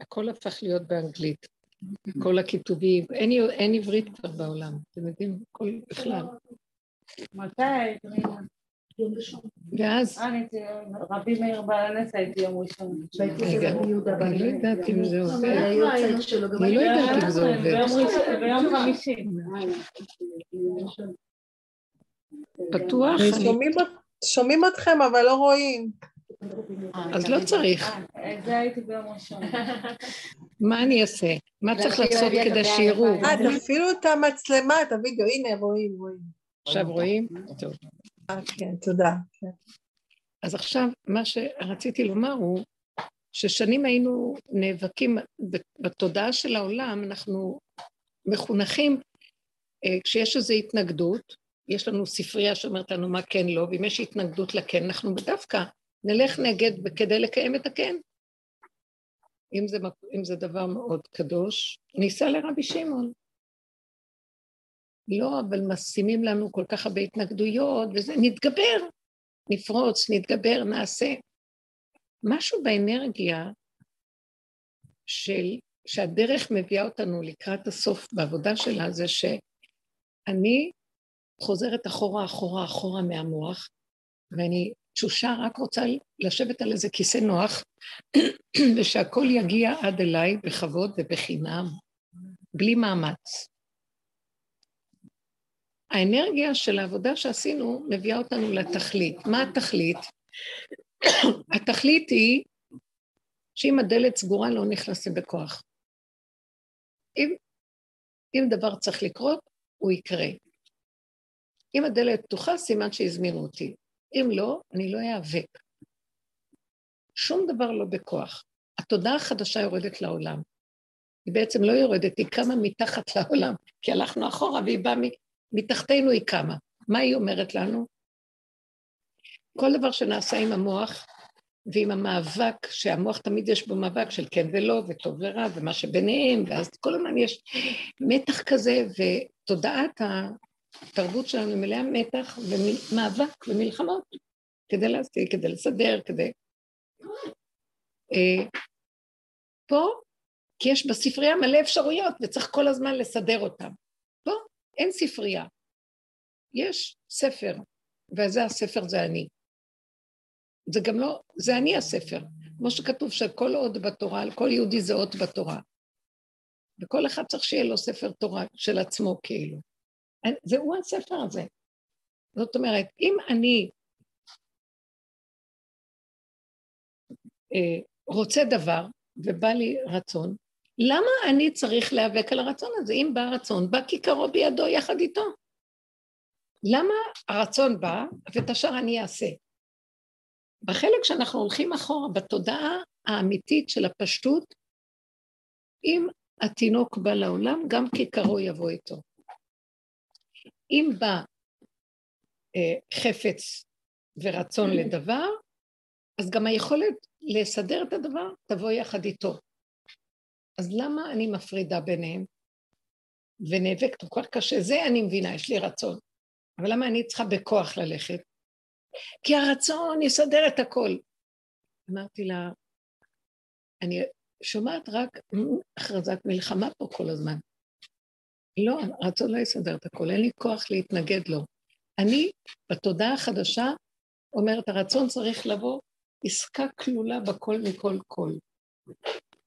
הכל הפך להיות באנגלית. כל הכיתובים, אין, אין עברית כבר בעולם, אתם יודעים, הכל בכלל. מתי? ואז... רבי מאיר בעלנס הייתי יום ראשון. רגע, אני לא יודעת אם זה עובד. אני לא יודעת אם זה עובד. ביום חמישי. פתוח? שומעים אתכם אבל לא רואים. אז לא צריך. זה הייתי ביום ראשון. מה אני אעשה? מה צריך לעשות כדי שיראו? אה, תפעילו את המצלמה, את הוידאו, הנה רואים, רואים. עכשיו רואים? טוב. אה, כן, תודה. אז עכשיו, מה שרציתי לומר הוא ששנים היינו נאבקים בתודעה של העולם, אנחנו מחונכים, אה, כשיש איזו התנגדות, יש לנו ספרייה שאומרת לנו מה כן לא, ואם יש התנגדות לכן, אנחנו דווקא נלך נגד כדי לקיים את הכן. אם זה, אם זה דבר מאוד קדוש, ניסע לרבי שמעון. לא, אבל משימים לנו כל כך הרבה התנגדויות, וזה, נתגבר, נפרוץ, נתגבר, נעשה. משהו באנרגיה של, שהדרך מביאה אותנו לקראת הסוף בעבודה שלה, זה שאני חוזרת אחורה, אחורה, אחורה מהמוח, ואני תשושה רק רוצה לשבת על איזה כיסא נוח, ושהכול יגיע עד אליי בכבוד ובחינם, בלי מאמץ. האנרגיה של העבודה שעשינו מביאה אותנו לתכלית. מה התכלית? התכלית היא שאם הדלת סגורה לא נכנסים בכוח. אם, אם דבר צריך לקרות, הוא יקרה. אם הדלת פתוחה, סימן שהזמינו אותי. אם לא, אני לא איאבק. שום דבר לא בכוח. התודעה החדשה יורדת לעולם. היא בעצם לא יורדת, היא קמה מתחת לעולם, כי הלכנו אחורה והיא באה מתחתנו היא קמה. מה היא אומרת לנו? כל דבר שנעשה עם המוח ועם המאבק, שהמוח תמיד יש בו מאבק של כן ולא, וטוב ורע, ומה שביניהם, ואז כל הזמן יש מתח כזה, ותודעת התרבות שלנו מלאה מתח ומאבק ומלחמות, כדי להשיג, כדי לסדר, כדי... אה, פה, כי יש בספרייה מלא אפשרויות וצריך כל הזמן לסדר אותן. פה אין ספרייה. יש ספר, וזה הספר זה אני. זה גם לא, זה אני הספר. כמו שכתוב שכל עוד בתורה, כל יהודי זה אות בתורה. וכל אחד צריך שיהיה לו ספר תורה של עצמו כאילו. זהו הספר הזה. זאת אומרת, אם אני אה, רוצה דבר ובא לי רצון, למה אני צריך להיאבק על הרצון הזה? אם בא הרצון, בא כיכרו בידו יחד איתו. למה הרצון בא ואת השאר אני אעשה? בחלק שאנחנו הולכים אחורה, בתודעה האמיתית של הפשטות, אם התינוק בא לעולם, גם כיכרו יבוא איתו. אם בא אה, חפץ ורצון לדבר, אז גם היכולת לסדר את הדבר תבוא יחד איתו. אז למה אני מפרידה ביניהם ונאבקת כל כך קשה? זה אני מבינה, יש לי רצון. אבל למה אני צריכה בכוח ללכת? כי הרצון יסדר את הכל. אמרתי לה, אני שומעת רק הכרזת מלחמה פה כל הזמן. לא, הרצון לא יסדר את הכל, אין לי כוח להתנגד לו. אני, בתודעה החדשה, אומרת, הרצון צריך לבוא עסקה כלולה בכל מכל כל.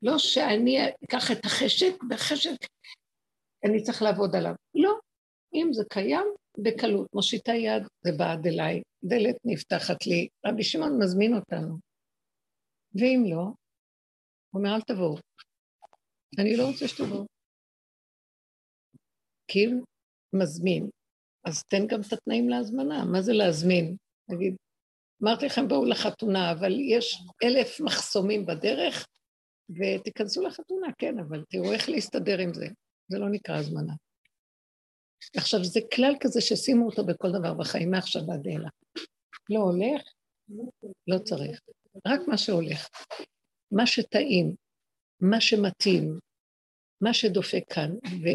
לא שאני אקח את החשק, והחשק אני צריך לעבוד עליו. לא, אם זה קיים, בקלות. מושיטה יד, זה בעד אליי, דלת נפתחת לי, רבי שמעון מזמין אותנו. ואם לא, הוא אומר, אל תבואו. אני לא רוצה שתבואו. כי אם מזמין, אז תן גם את התנאים להזמנה. מה זה להזמין? נגיד, אמרתי לכם, בואו לחתונה, אבל יש אלף מחסומים בדרך, ותיכנסו לחתונה, כן, אבל תראו איך להסתדר עם זה. זה לא נקרא הזמנה. עכשיו, זה כלל כזה ששימו אותו בכל דבר בחיים, מעכשיו ועד אלה. לא הולך, לא צריך. רק מה שהולך. מה שטעים, מה שמתאים, מה שדופק כאן. ו...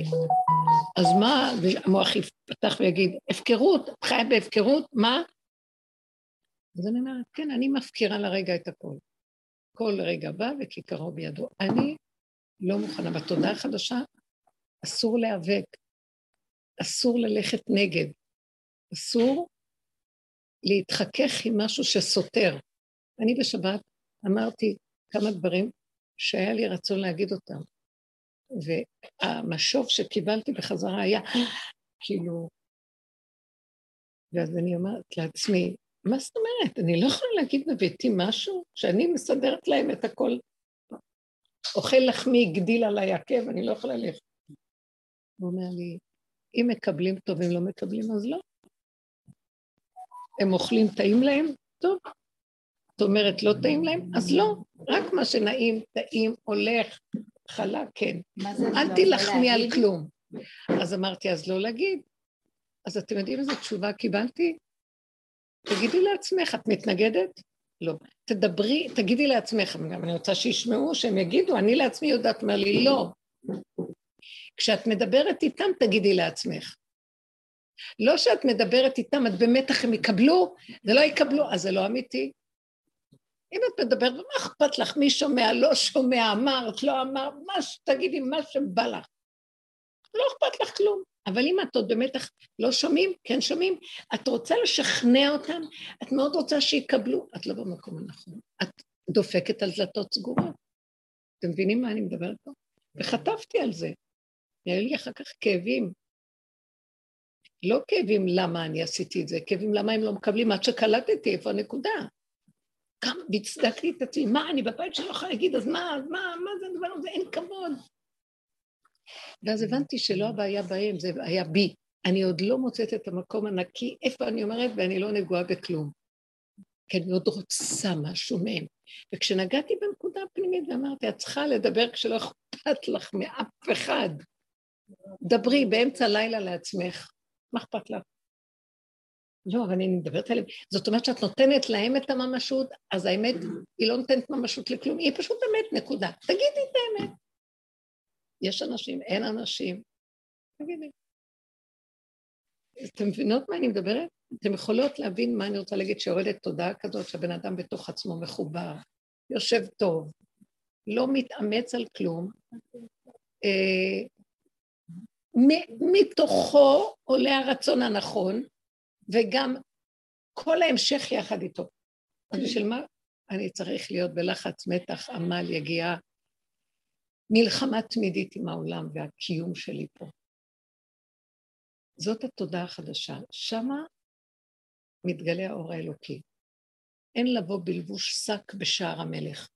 אז מה, המוח יפתח ויגיד, הפקרות, את חיה בהפקרות, מה? אז אני אומרת, כן, אני מפקירה לרגע את הכול. כל רגע בא וכיכרו בידו. אני לא מוכנה. בתודעה החדשה אסור להיאבק, אסור ללכת נגד, אסור להתחכך עם משהו שסותר. אני בשבת אמרתי כמה דברים שהיה לי רצון להגיד אותם, והמשוב שקיבלתי בחזרה היה כאילו, ואז אני אומרת לעצמי, מה זאת אומרת? אני לא יכולה להגיד בביתי משהו שאני מסדרת להם את הכל. אוכל לחמי הגדיל עליי עקב, אני לא יכולה ללכת. הוא אומר לי, אם מקבלים טוב, אם לא מקבלים, אז לא. הם אוכלים, טעים להם? טוב. זאת אומרת, לא טעים להם? אז לא. רק מה שנעים, טעים, הולך, חלק, כן. אל תילחמי על כלום. אז אמרתי, אז לא להגיד. אז אתם יודעים איזה תשובה קיבלתי? תגידי לעצמך, את מתנגדת? לא. תדברי, תגידי לעצמך, גם אני רוצה שישמעו, שהם יגידו, אני לעצמי יודעת, אומר לי, לא. כשאת מדברת איתם, תגידי לעצמך. לא שאת מדברת איתם, את במתח הם יקבלו, ולא יקבלו, אז זה לא אמיתי. אם את מדברת, מה אכפת לך? מי שומע, לא שומע, אמרת, לא אמרת, מה שתגידי, מה שבא לך. לא אכפת לך כלום. אבל אם את עוד במתח לא שומעים, כן שומעים, את רוצה לשכנע אותם, את מאוד רוצה שיקבלו, את לא במקום הנכון. את דופקת על דלתות סגורות. אתם מבינים מה אני מדברת פה? וחטפתי על זה. היה לי אחר כך כאבים. לא כאבים למה אני עשיתי את זה, כאבים למה הם לא מקבלים עד שקלטתי איפה הנקודה. כמה והצדקתי את עצמי, מה, אני בבית שלא יכולה להגיד, אז מה, אז מה, מה זה הדבר הזה, אין כבוד. ואז הבנתי שלא הבעיה בהם, זה היה בי. אני עוד לא מוצאת את המקום הנקי, איפה אני אומרת, ואני לא נגועה בכלום. כי אני עוד רוצה משהו מהם. וכשנגעתי בנקודה הפנימית ואמרתי, את צריכה לדבר כשלא אכפת לך מאף אחד. דברי באמצע הלילה לעצמך, מה אכפת לך? לא, אבל אני מדברת עליהם. זאת אומרת שאת נותנת להם את הממשות, אז האמת, היא לא נותנת ממשות לכלום, היא פשוט אמת, נקודה. תגידי את האמת. יש אנשים, אין אנשים. תגידי. אתם מבינות מה אני מדברת? אתם יכולות להבין מה אני רוצה להגיד, שיורדת תודעה כזאת שהבן אדם בתוך עצמו מחובר, יושב טוב, לא מתאמץ על כלום, אה, מתוכו עולה הרצון הנכון, וגם כל ההמשך יחד איתו. אז בשביל מה אני צריך להיות בלחץ, מתח, עמל, יגיעה, מלחמה תמידית עם העולם והקיום שלי פה. זאת התודעה החדשה. שמה מתגלה האור האלוקי. אין לבוא בלבוש שק בשער המלך.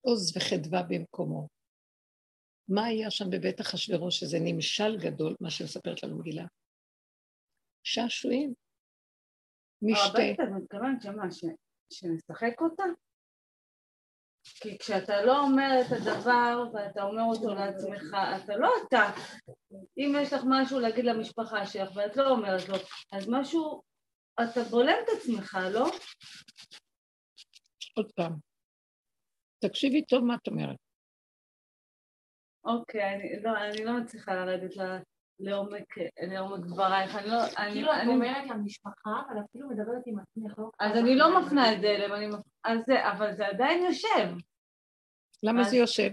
עוז וחדווה במקומו. מה היה שם בבית אחשורוש, שזה נמשל גדול, מה שמספרת לנו מגילה? שעשועים. משתה. הרבנית, את מתכוונת שמה, שנשחק אותה? כי כשאתה לא אומר את הדבר ואתה אומר אותו לעצמך, אתה לא אתה. אם יש לך משהו להגיד למשפחה שלך ואת לא אומרת לו, אז משהו, אתה בולם את עצמך, לא? עוד פעם. תקשיבי טוב מה את אומרת. אוקיי, אני לא, אני לא מצליחה לרדת לעומק, לעומק דברייך, אני לא... כאילו את אומרת למשפחה, אבל אפילו מדברת עם עצמך? אז אני לא מפנה את זה אליהם, אני מפנה... אבל זה עדיין יושב. למה זה יושב?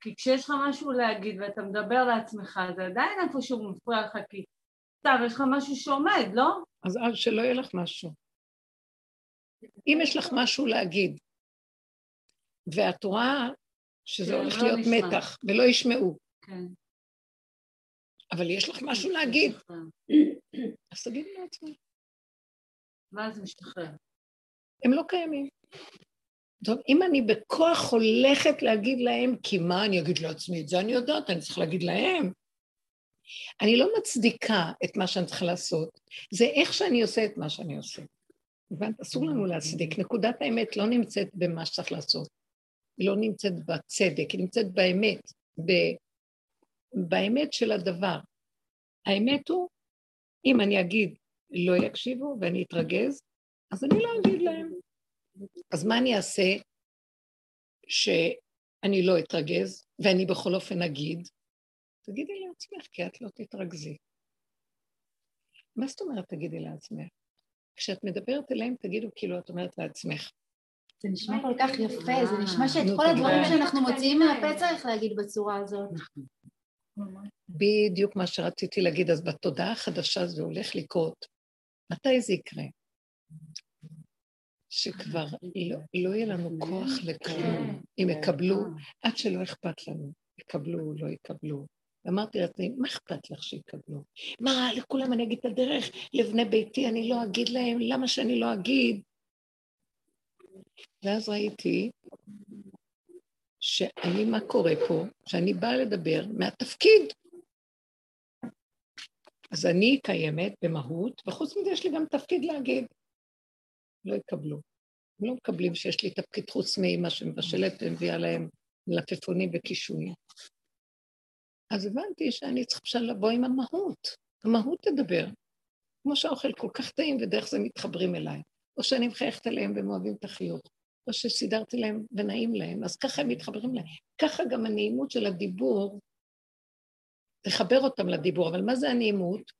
כי כשיש לך משהו להגיד ואתה מדבר לעצמך, זה עדיין איפשהו מפריע לך, כי סתם, יש לך משהו שעומד, לא? אז אל שלא יהיה לך משהו. אם יש לך משהו להגיד, ואת רואה שזה כן, הולך לא להיות נשמע. מתח, ולא ישמעו. כן. אבל יש לך משהו להגיד. אז תגידי לעצמך. ואז משתחרר. הם לא קיימים. טוב, אם אני בכוח הולכת להגיד להם, כי מה אני אגיד לעצמי? את זה אני יודעת, אני צריכה להגיד להם. אני לא מצדיקה את מה שאני צריכה לעשות, זה איך שאני עושה את מה שאני עושה. הבנת? אסור לנו להצדיק. נקודת האמת לא נמצאת במה שצריך לעשות. היא לא נמצאת בצדק, היא נמצאת באמת, ב... באמת של הדבר. האמת הוא, אם אני אגיד לא יקשיבו ואני אתרגז, אז אני לא אגיד להם. אז מה אני אעשה שאני לא אתרגז, ואני בכל אופן אגיד? תגידי לעצמך, כי את לא תתרגזי. מה זאת אומרת תגידי לעצמך? כשאת מדברת אליהם, תגידו כאילו את אומרת לעצמך. זה נשמע כל כך יפה, זה נשמע שאת כל הדברים שאנחנו מוציאים מהפה צריך להגיד בצורה הזאת. בדיוק מה שרציתי להגיד, אז בתודעה החדשה זה הולך לקרות. מתי זה יקרה? שכבר לא, לא יהיה לנו כוח לכלום. אם יקבלו, עד שלא אכפת לנו, יקבלו, לא יקבלו. אמרתי לעצמי, מה אכפת לך שיקבלו? מה, לכולם אני אגיד את הדרך, לבני ביתי אני לא אגיד להם, למה שאני לא אגיד? ואז ראיתי שאני, מה קורה פה? שאני באה לדבר מהתפקיד. אז אני קיימת במהות, וחוץ מזה יש לי גם תפקיד להגיד. לא יקבלו. הם לא מקבלים שיש לי תפקיד חוץ מאמא שמבשלת ומביאה להם מלפפונים וקישואים. אז הבנתי שאני צריכה לבוא עם המהות. המהות תדבר. כמו שהאוכל כל כך טעים ודרך זה מתחברים אליי. או שאני מחייכת עליהם והם אוהבים את החיוך. או שסידרתי להם ונעים להם, אז ככה הם מתחברים להם. ככה גם הנעימות של הדיבור, תחבר אותם לדיבור, אבל מה זה הנעימות?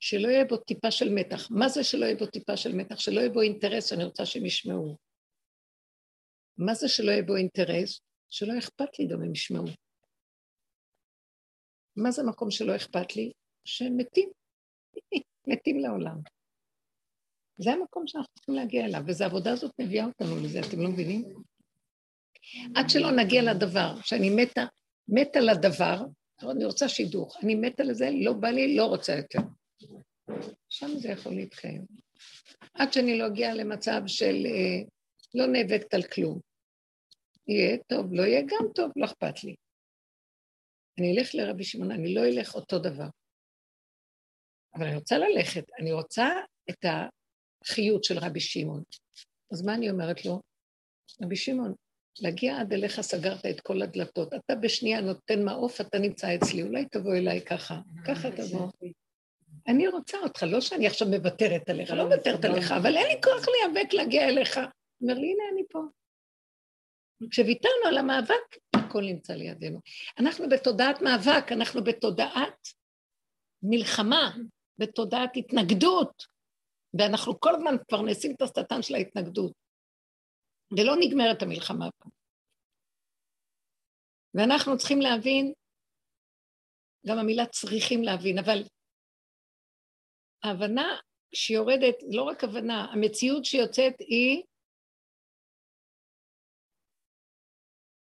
שלא יהיה בו טיפה של מתח. מה זה שלא יהיה בו טיפה של מתח? שלא יהיה בו אינטרס שאני רוצה שהם ישמעו. מה זה שלא יהיה בו אינטרס? שלא אכפת לי גם הם ישמעו. מה זה מקום שלא אכפת לי? שהם מתים. מתים לעולם. זה המקום שאנחנו צריכים להגיע אליו, וזו העבודה הזאת מביאה אותנו לזה, אתם לא מבינים? עד שלא נגיע לדבר, שאני מתה, מתה לדבר, אני רוצה שידוך, אני מתה לזה, לא בא לי, לא רוצה יותר. שם זה יכול להתקיים. עד שאני לא אגיע למצב של אה, לא נאבקת על כלום. יהיה טוב, לא יהיה גם טוב, לא אכפת לי. אני אלך לרבי שמעון, אני לא אלך אותו דבר. אבל אני רוצה ללכת, אני רוצה את החיות של רבי שמעון. אז מה אני אומרת לו? רבי שמעון, להגיע עד אליך סגרת את כל הדלתות, אתה בשנייה נותן מעוף, אתה נמצא אצלי, אולי תבוא אליי ככה, ככה תבוא. אני רוצה אותך, לא שאני עכשיו מוותרת עליך, לא מוותרת עליך, אבל אין לי כוח להיאבק להגיע אליך. אומר לי, הנה אני פה. כשוויתרנו על המאבק, הכל נמצא לידינו. אנחנו בתודעת מאבק, אנחנו בתודעת מלחמה, בתודעת התנגדות, ואנחנו כל הזמן מפרנסים את השטן של ההתנגדות. ולא נגמרת המלחמה פה. ואנחנו צריכים להבין, גם המילה צריכים להבין, אבל ההבנה שיורדת, לא רק הבנה, המציאות שיוצאת היא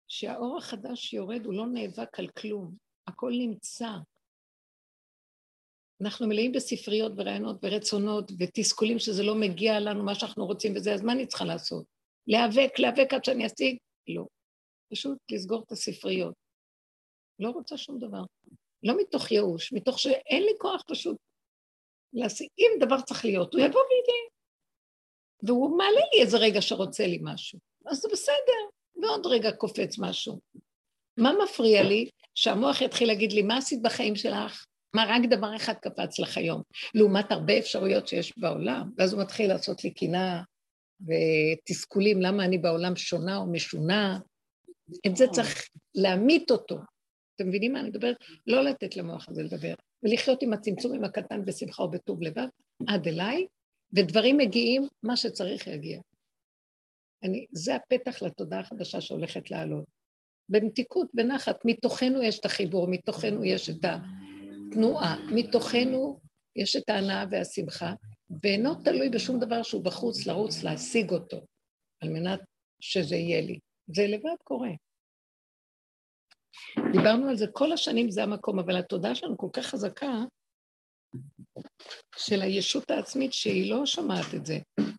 שהאור החדש שיורד הוא לא נאבק על כלום, הכל נמצא. אנחנו מלאים בספריות ורעיונות ורצונות ותסכולים שזה לא מגיע לנו מה שאנחנו רוצים וזה, אז מה אני צריכה לעשות? להיאבק, להיאבק עד שאני אשיג? לא. פשוט לסגור את הספריות. לא רוצה שום דבר. לא מתוך ייאוש, מתוך שאין לי כוח פשוט להשיג. אם דבר צריך להיות, הוא יבוא וידע. והוא מעלה לי איזה רגע שרוצה לי משהו. אז זה בסדר, ועוד רגע קופץ משהו. מה מפריע לי? שהמוח יתחיל להגיד לי, מה עשית בחיים שלך? מה, רק דבר אחד קפץ לך היום, לעומת הרבה אפשרויות שיש בעולם, ואז הוא מתחיל לעשות לי קינה ותסכולים, למה אני בעולם שונה או משונה. את זה צריך להמית אותו. אתם מבינים מה אני מדברת? לא לתת למוח הזה לדבר, ולחיות עם הצמצומים הקטן בשמחה ובטוב לבד, עד אליי, ודברים מגיעים, מה שצריך יגיע. אני, זה הפתח לתודעה החדשה שהולכת לעלות. במתיקות, בנחת, מתוכנו יש את החיבור, מתוכנו יש את התנועה, מתוכנו יש את ההנאה והשמחה, ואינו תלוי בשום דבר שהוא בחוץ, לרוץ להשיג אותו, על מנת שזה יהיה לי. זה לבד קורה. דיברנו על זה כל השנים, זה המקום, אבל התודעה שלנו כל כך חזקה, של הישות העצמית שהיא לא שומעת את זה.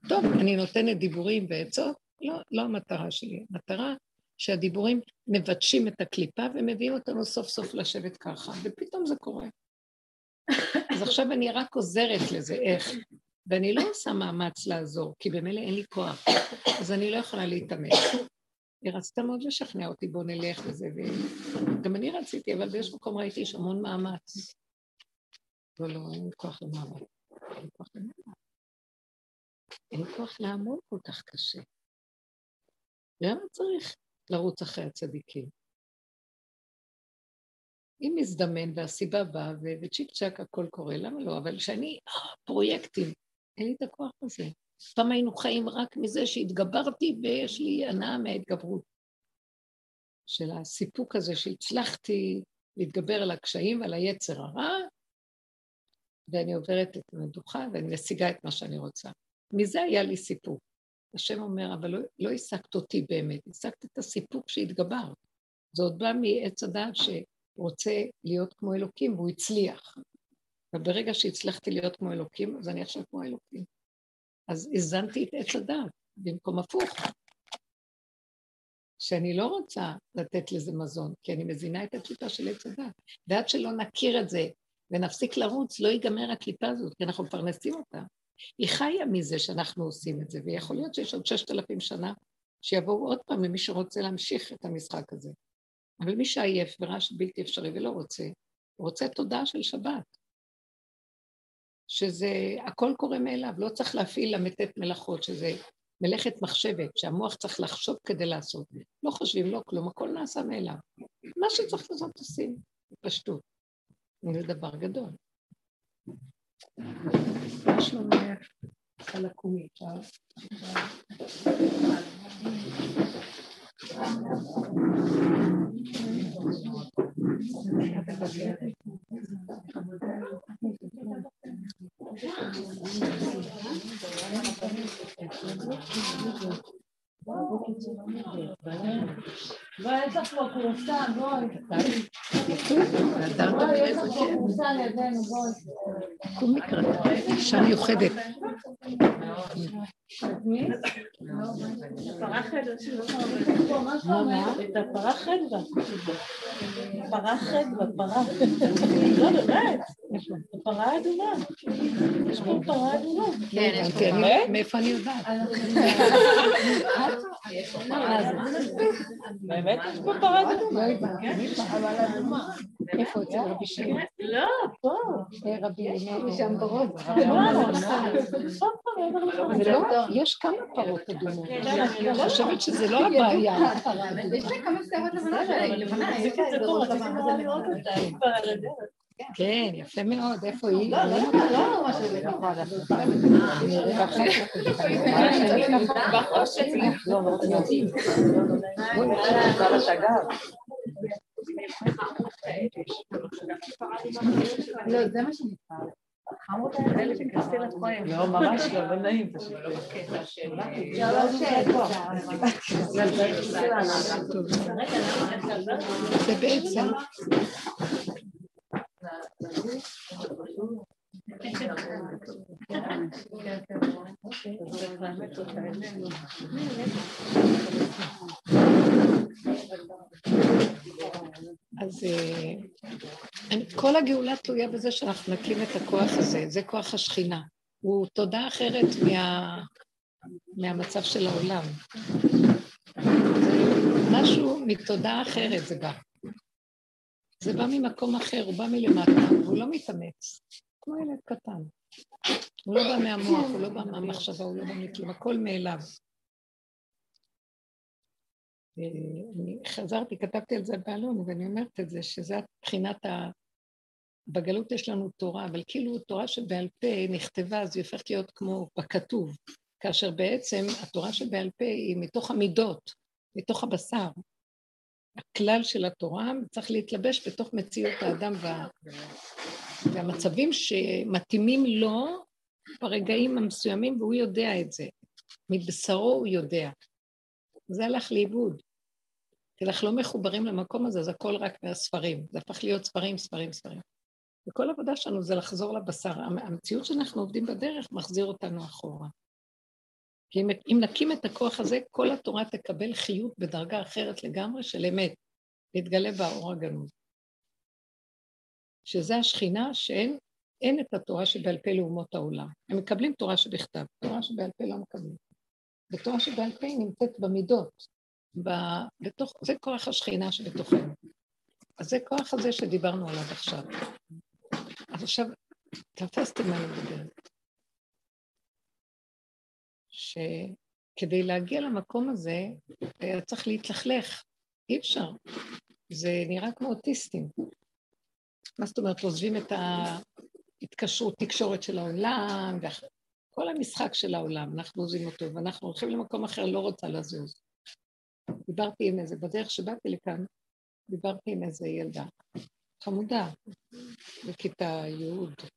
טוב, אני נותנת דיבורים ועצות, לא, לא המטרה שלי. המטרה שהדיבורים מבטשים את הקליפה ומביאים אותנו סוף סוף לשבת ככה, ופתאום זה קורה. אז עכשיו אני רק עוזרת לזה, איך? ואני לא עושה מאמץ לעזור, כי במילא אין לי כוח, אז אני לא יכולה להתאמץ. היא רצתה מאוד לשכנע אותי, בוא נלך וזה, וגם אני רציתי, אבל באיזשהו מקום ראיתי יש המון מאמץ. לא, לא, אין לי כוח למאמץ. אין לי כוח לעמוד כל כך קשה. למה צריך לרוץ אחרי הצדיקים? אם מזדמן והסיבה באה וצ'יק צ'אק הכל קורה, למה לא? אבל כשאני, אה, פרויקטים, אין לי את הכוח הזה. פעם היינו חיים רק מזה שהתגברתי ויש לי הנאה מההתגברות. של הסיפוק הזה שהצלחתי להתגבר על הקשיים ועל היצר הרע, ואני עוברת את המדוכה ואני משיגה את מה שאני רוצה. מזה היה לי סיפוק. השם אומר, אבל לא, לא אותי באמת, השגת את הסיפוק שהתגברת. זה עוד בא מעץ הדעת שרוצה להיות כמו אלוקים, והוא הצליח. וברגע שהצלחתי להיות כמו אלוקים, אז אני עכשיו כמו אלוקים. אז הזנתי את עץ הדעת במקום הפוך. שאני לא רוצה לתת לזה מזון, כי אני מזינה את השיטה של עץ הדעת. ועד שלא נכיר את זה ונפסיק לרוץ, לא ייגמר הקליפה הזאת, כי אנחנו מפרנסים אותה. היא חיה מזה שאנחנו עושים את זה, ויכול להיות שיש עוד ששת אלפים שנה שיבואו עוד פעם ממי שרוצה להמשיך את המשחק הזה. אבל מי שעייף וראה שבלתי אפשרי ולא רוצה, רוצה תודעה של שבת. שזה, הכל קורה מאליו, לא צריך להפעיל למתת מלאכות, שזה מלאכת מחשבת, שהמוח צריך לחשוב כדי לעשות. לא חושבים, לא כלום, הכל נעשה מאליו. מה שצריך לעשות עושים, בפשטות. זה דבר גדול. שלומך? צריכה לקום. בואי, יש לך פה כורסה, בואי. יש לך כן. כורסה לידינו, בואי. קומי קראת, אישה מיוחדת. מי? פרה חדווה שלא מה שלומך? את הפרה חדווה. פרה חדווה, פרה. לא, באמת. פרה אדומה. יש פה פרה אדומה. כן, מאיפה אני יודעת? באמת יש פה פרה אדומה. לא. איפה אצל רבי שמעון? לא, פה. רבי שם בראש. זה לא- יש כמה פרות אדומות. כן, אני אני חושבת שזה לא הבעיה. יש לי כמה שערות לבנות כן, יפה מאוד. איפה היא? לא, לא, לא ממש לא, זה מה שנקרא. לא, ממש לא, לא נעים. זה בעצם, אז אה, כל הגאולה תלויה בזה שאנחנו נקים את הכוח הזה, זה כוח השכינה. הוא תודה אחרת מה, מהמצב של העולם. זה משהו מתודעה אחרת זה בא. זה בא ממקום אחר, הוא בא מלמטה, והוא לא מתאמץ, כמו ילד קטן. הוא לא בא מהמוח, הוא לא בא מהמחשבה, הוא לא בא מכלום, הכל מאליו. אני חזרתי, כתבתי על זה בעלון, ואני אומרת את זה, שזה מבחינת ה... בגלות יש לנו תורה, אבל כאילו תורה שבעל פה נכתבה, אז היא הופכת להיות כמו בכתוב, כאשר בעצם התורה שבעל פה היא מתוך המידות, מתוך הבשר. הכלל של התורה צריך להתלבש בתוך מציאות האדם וה... והמצבים שמתאימים לו ברגעים המסוימים, והוא יודע את זה. מבשרו הוא יודע. זה הלך לאיבוד. כי אנחנו לא מחוברים למקום הזה, זה הכל רק מהספרים. זה הפך להיות ספרים, ספרים, ספרים. וכל העבודה שלנו זה לחזור לבשר. המציאות שאנחנו עובדים בדרך מחזיר אותנו אחורה. כי אם, אם נקים את הכוח הזה, כל התורה תקבל חיות בדרגה אחרת לגמרי של אמת, להתגלה באור הגנוז. שזה השכינה שאין אין את התורה שבעל פה לאומות העולם. הם מקבלים תורה שבכתב, תורה שבעל פה לא מקבלים. ותורה שבעל פה נמצאת במידות, ב... בתוך, זה כוח השכינה שבתוכנו. אז זה כוח הזה שדיברנו עליו עכשיו. אז עכשיו, תפסתם מה אני מדברת. שכדי להגיע למקום הזה, היה צריך להתלכלך. אי אפשר. זה נראה כמו אוטיסטים. מה זאת אומרת, עוזבים את ההתקשרות, תקשורת של העולם, כל המשחק של העולם, אנחנו עוזבים אותו, ואנחנו הולכים למקום אחר, לא רוצה לזוז. דיברתי עם איזה, בדרך שבאתי לכאן, דיברתי עם איזה ילדה, חמודה, בכיתה י',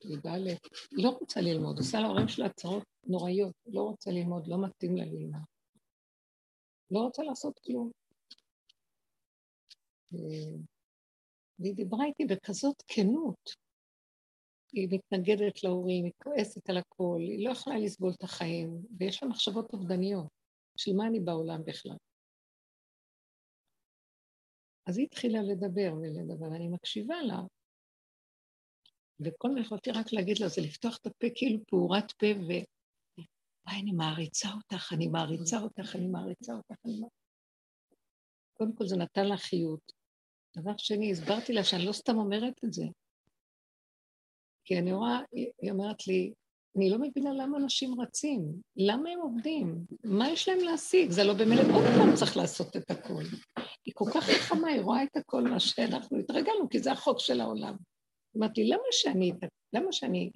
י"א, לא רוצה ללמוד, עושה להורים שלה הצהרות נוראיות, לא רוצה ללמוד, לא מתאים לה ללמוד. לא רוצה לעשות כלום. והיא דיברה איתי בכזאת כנות. היא מתנגדת להורים, היא כועסת על הכל, היא לא יכולה לסבול את החיים, ויש לה מחשבות אובדניות. של מה אני בעולם בכלל? אז היא התחילה לדבר ולדבר, אני מקשיבה לה, וכל מה יכולתי רק להגיד לה זה לפתוח את הפה כאילו פעורת פה, ו... וואי, אני מעריצה אותך, אני מעריצה אותך, אני מעריצה אותך, אני מעריצה... קודם כל זה נתן לה חיות. דבר שני, הסברתי לה שאני לא סתם אומרת את זה. כי אני רואה, היא אומרת לי, אני לא מבינה למה אנשים רצים, למה הם עובדים, מה יש להם להשיג? זה לא במילא עוד פעם צריך לעשות את הכל. היא כל כך חכמה, היא רואה את הכל מה שאנחנו התרגלנו, כי זה החוק של העולם. אמרתי, למה שאני, למה שאני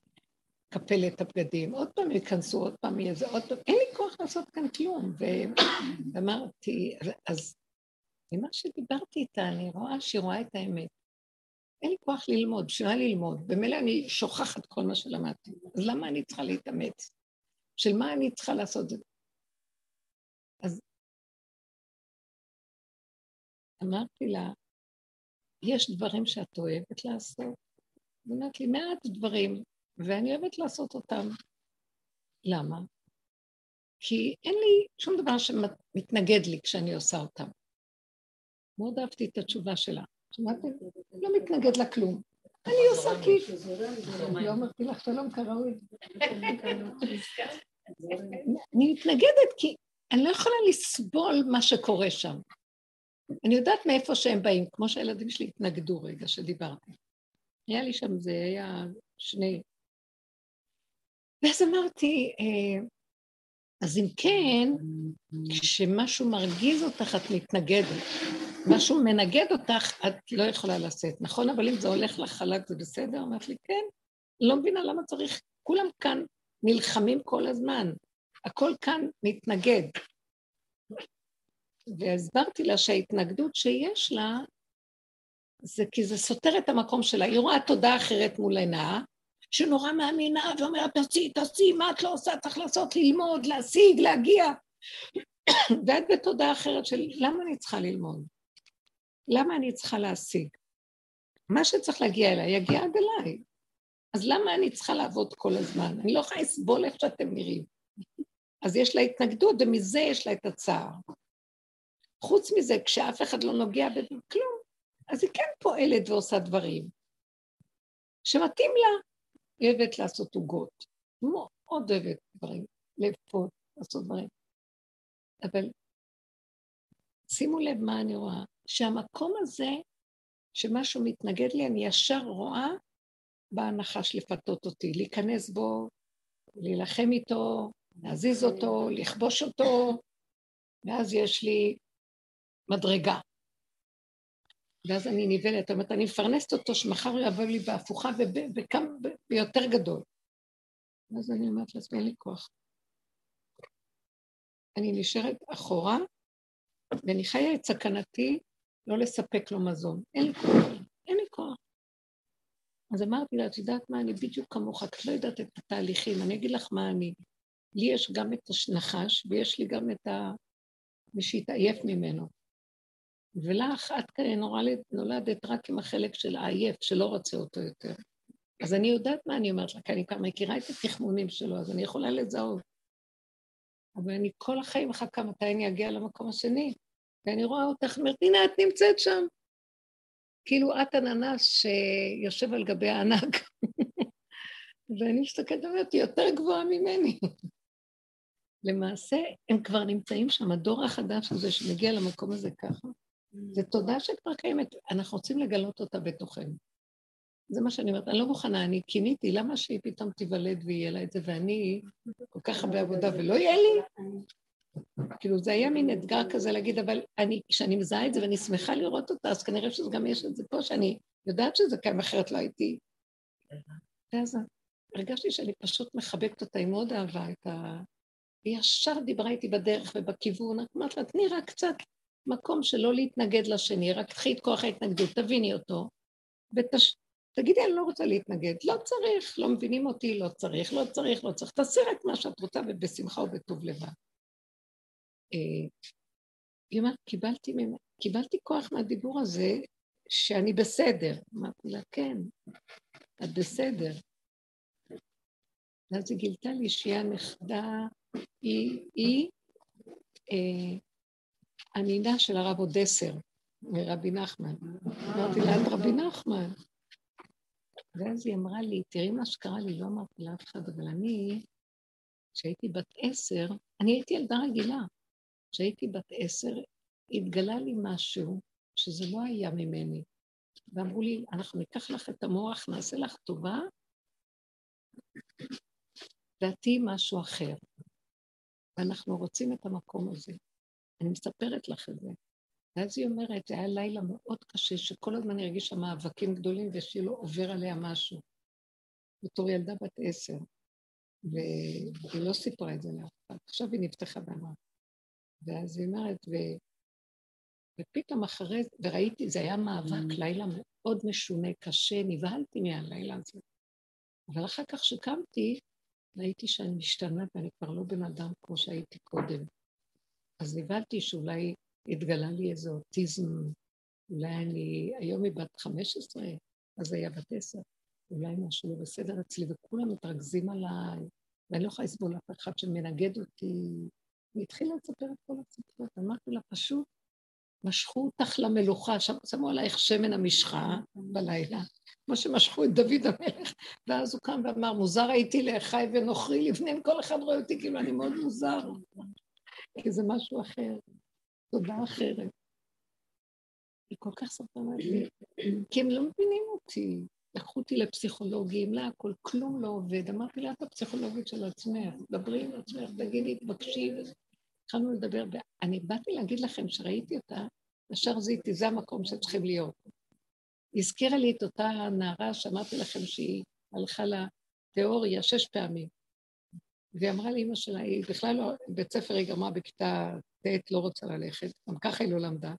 אקפל את הבגדים? עוד פעם ייכנסו, עוד פעם יהיה זה, עוד פעם, אין לי כוח לעשות כאן כלום. ואמרתי, אז ממה שדיברתי איתה, אני רואה שהיא רואה את האמת. אין לי כוח ללמוד, בשביל מה ללמוד? במילא אני שוכחת כל מה שלמדתי, אז למה אני צריכה להתאמץ? של מה אני צריכה לעשות את זה? אז אמרתי לה, יש דברים שאת אוהבת לעשות? היא אומרת לי, מעט דברים, ואני אוהבת לעשות אותם. למה? כי אין לי שום דבר שמתנגד לי כשאני עושה אותם. מאוד אהבתי את התשובה שלה. שמעתם? לא מתנגד לה כלום. אני עושה כי... לא אמרתי לך שלום כראוי. אני מתנגדת כי אני לא יכולה לסבול מה שקורה שם. אני יודעת מאיפה שהם באים, כמו שהילדים שלי התנגדו רגע שדיברתי. היה לי שם, זה היה שני... ואז אמרתי, אה, אז אם כן, כשמשהו מרגיז אותך את מתנגדת. משהו מנגד אותך, את לא יכולה לשאת, נכון? אבל אם זה הולך לך חלק זה בסדר? אמרת לי, כן. לא מבינה למה צריך, כולם כאן נלחמים כל הזמן, הכל כאן מתנגד. והסברתי לה שההתנגדות שיש לה, זה כי זה סותר את המקום שלה. היא רואה תודה אחרת מול עינה, שנורא מאמינה ואומרת, תעשי, תעשי, מה את לא עושה? צריך לעשות, ללמוד, להשיג, להגיע. ואת בתודה אחרת של למה אני צריכה ללמוד? למה אני צריכה להשיג? מה שצריך להגיע אליי, יגיע עד אליי. אז למה אני צריכה לעבוד כל הזמן? אני לא יכולה לסבול איך שאתם נראים. אז יש לה התנגדות, ומזה יש לה את הצער. חוץ מזה, כשאף אחד לא נוגע בכלום, אז היא כן פועלת ועושה דברים שמתאים לה. היא אוהבת לעשות עוגות, מאוד אוהבת דברים, לפות, לעשות דברים. אבל שימו לב מה אני רואה. שהמקום הזה, שמשהו מתנגד לי, אני ישר רואה בנחש לפתות אותי, להיכנס בו, להילחם איתו, להזיז אותו, לכבוש אותו, ואז יש לי מדרגה. ואז אני נבלת, זאת אומרת, אני מפרנסת אותו שמחר הוא יבוא לי בהפוכה וכמה, ביותר גדול. ואז אני אומרת לעצמי, אין לי כוח. אני נשארת אחורה, ואני חיה את סכנתי לא לספק לו מזון. אין לי כוח, אין לי כוח. אז אמרתי לה, את יודעת מה, אני בדיוק כמוך, את לא יודעת את התהליכים, אני אגיד לך מה אני. לי יש גם את הנחש, ויש לי גם את ה... מי שהתעייף ממנו. ולך, את נולדת, נולדת רק עם החלק של העייף, שלא רוצה אותו יותר. אז אני יודעת מה אני אומרת לה, כי אני כבר מכירה את התחמונים שלו, אז אני יכולה לזהות. אבל אני כל החיים מחכה מתי אני אגיע למקום השני. ואני רואה אותך, אומרת, הנה, את נמצאת שם. כאילו את עננס שיושב על גבי הענק. ואני מסתכלת ואומרת, היא יותר גבוהה ממני. למעשה, הם כבר נמצאים שם, הדור החדש הזה שמגיע למקום הזה ככה. זו תודה שכבר קיימת, אנחנו רוצים לגלות אותה בתוכנו. זה מה שאני אומרת, אני לא מוכנה, אני קיניתי, למה שהיא פתאום תיוולד ויהיה לה את זה, ואני כל כך הרבה עבודה ולא יהיה לי? כאילו זה היה מין אתגר כזה להגיד, אבל אני, כשאני מזהה את זה ואני שמחה לראות אותה, אז כנראה שזה גם יש את זה פה, שאני יודעת שזה קיים, אחרת לא הייתי... ואז הרגשתי שאני פשוט מחבקת אותה עם מאוד אהבה, את ה... היא ישר דיברה איתי בדרך ובכיוון, אמרת לה, תני רק קצת מקום שלא להתנגד לשני, רק קחי את כוח ההתנגדות, תביני אותו, ותש... תגידי, אני לא רוצה להתנגד. לא צריך, לא מבינים אותי, לא צריך, לא צריך, לא צריך. תעשי רק מה שאת רוצה ובשמחה ובטוב לבד. אה, היא אומרת, קיבלתי, קיבלתי כוח מהדיבור הזה שאני בסדר. אמרתי לה, כן, את בסדר. ואז היא גילתה לי שהיא הנכדה, היא, היא אה, הנינה של הרב אודסר, מרבי נחמן. אמרתי לה, את רבי נחמן. ואז היא אמרה לי, תראי מה שקרה לי, לא אמרתי לאף אחד, אבל אני, כשהייתי בת עשר, אני הייתי ילדה רגילה. כשהייתי בת עשר, התגלה לי משהו שזה לא היה ממני. ואמרו לי, אנחנו ניקח לך את המוח, נעשה לך טובה, ואת תהיי משהו אחר. ואנחנו רוצים את המקום הזה. אני מספרת לך את זה. ואז היא אומרת, היה לילה מאוד קשה, שכל הזמן הרגישה מאבקים גדולים ושלא עובר עליה משהו. בתור ילדה בת עשר. והיא לא סיפרה את זה לאף אחד. עכשיו היא נפתחה ואמרה. ואז היא אומרת, ו... ופתאום אחרי זה, וראיתי, זה היה מאבק mm. לילה מאוד משונה, קשה, נבהלתי מהלילה הזה. אבל אחר כך שקמתי, ראיתי שאני משתנה ואני כבר לא בן אדם כמו שהייתי קודם. אז נבהלתי שאולי התגלה לי איזה אוטיזם, אולי אני, היום היא בת 15, אז היה בת 10, אולי משהו לא בסדר אצלי, וכולם מתרכזים עליי, ואני לא יכולה לסבול אף אחד שמנגד אותי. היא התחילה לספר את כל הסיפורות, אמרתי לה, פשוט משכו אותך למלוכה, שם שמו עלייך שמן המשחה בלילה, כמו שמשכו את דוד המלך, ואז הוא קם ואמר, מוזר הייתי לאחי ונוכרי לפניהם, כל אחד רואה אותי כאילו אני מאוד מוזר, כי זה משהו אחר. תודה אחרת. היא כל כך סרטנה לי, כי הם לא מבינים אותי. לקחו אותי לפסיכולוגים, להכל, כלום לא עובד. אמרתי לה, את הפסיכולוגית של עצמך, דברי עם עצמך, תגידי, תבקשי. התחלנו לדבר, ואני באתי להגיד לכם שראיתי אותה, ישר זיהיתי, זה המקום שצריכים להיות. הזכירה לי את אותה נערה שאמרתי לכם שהיא הלכה לתיאוריה שש פעמים. והיא אמרה לאימא שלה, היא בכלל לא, בית ספר היא גמרה בכיתה ט', לא רוצה ללכת, גם ככה היא לא למדה.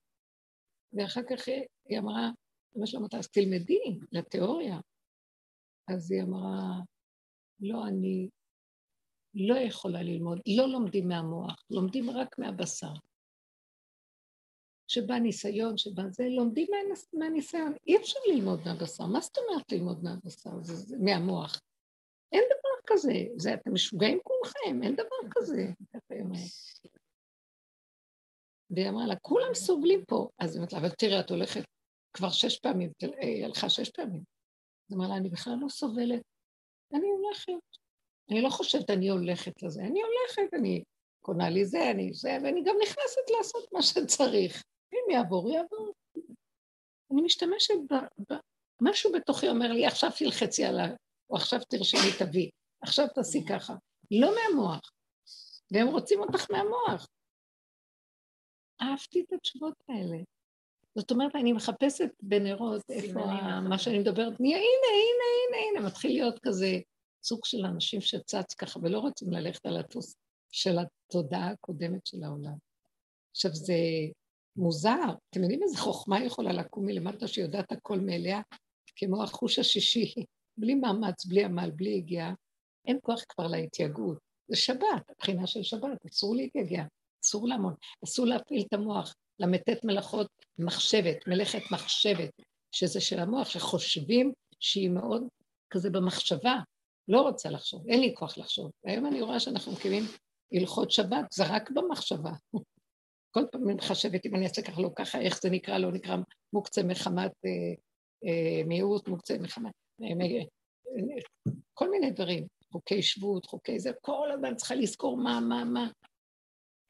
ואחר כך היא אמרה, אמא שלה אמרה, אז תלמדי לתיאוריה. אז היא אמרה, לא, אני לא יכולה ללמוד, לא לומדים מהמוח, לומדים רק מהבשר. שבא ניסיון, שבא זה, לומדים מהניסיון. אי אפשר ללמוד מהבשר. מה זאת אומרת ללמוד מהבשר? זה, זה מהמוח. אין דבר כזה. זה, אתם משוגעים כולכם, אין דבר כזה. והיא אמרה לה, כולם סובלים פה. אז היא אמרת לה, אבל תראה, את הולכת כבר שש פעמים, היא הלכה שש פעמים. היא אמרה לה, אני בכלל לא סובלת. אני הולכת. אני לא חושבת, אני הולכת לזה. אני הולכת, אני קונה לי זה, אני זה, ואני גם נכנסת לעשות מה שצריך. אם יעבור, יעבור. אני משתמשת ב... ב... משהו בתוכי אומר לי, עכשיו תלחצי עליי, או עכשיו תרשמי תביא, עכשיו תעשי ככה. לא מהמוח. והם רוצים אותך מהמוח. אהבתי את התשובות האלה. זאת אומרת, אני מחפשת בנרות איפה מה שאני מדברת, הנה, הנה, הנה, הנה, מתחיל להיות כזה סוג של אנשים שצץ ככה ולא רוצים ללכת על הטוס של התודעה הקודמת של העולם. עכשיו, זה מוזר, אתם יודעים איזה חוכמה יכולה לקום מלמטה שיודעת הכל מאליה, כמו החוש השישי, בלי מאמץ, בלי עמל, בלי יגיעה, אין כוח כבר להתייגעות. זה שבת, הבחינה של שבת, אסור להתייגע, אסור לעמוד, אסור להפעיל את המוח, למתת מלאכות מחשבת, מלאכת מחשבת, שזה של המוח, שחושבים שהיא מאוד כזה במחשבה, לא רוצה לחשוב, אין לי כוח לחשוב. והיום אני רואה שאנחנו מקימים הלכות שבת, זה רק במחשבה. כל פעם אני מחשבת אם אני אעשה ככה, לא ככה, איך זה נקרא, לא נקרא מוקצה מחמת אה, אה, מיעוט, מוקצה מחמת... אה, אה, כל מיני דברים, חוקי שבות, חוקי זה, כל הזמן צריכה לזכור מה, מה, מה.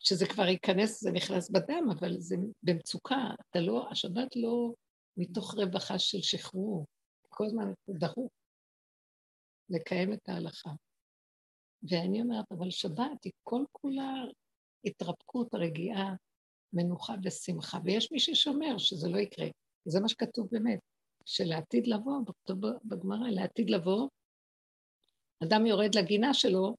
שזה כבר ייכנס, זה נכנס בדם, אבל זה במצוקה. אתה לא, השבת לא מתוך רווחה של שחרור, כל הזמן דחוק לקיים את ההלכה. ואני אומרת, אבל שבת היא כל כולה התרפקות, רגיעה, מנוחה ושמחה, ויש מי ששומר שזה לא יקרה. זה מה שכתוב באמת, שלעתיד לבוא, בגמרא, לעתיד לבוא, אדם יורד לגינה שלו,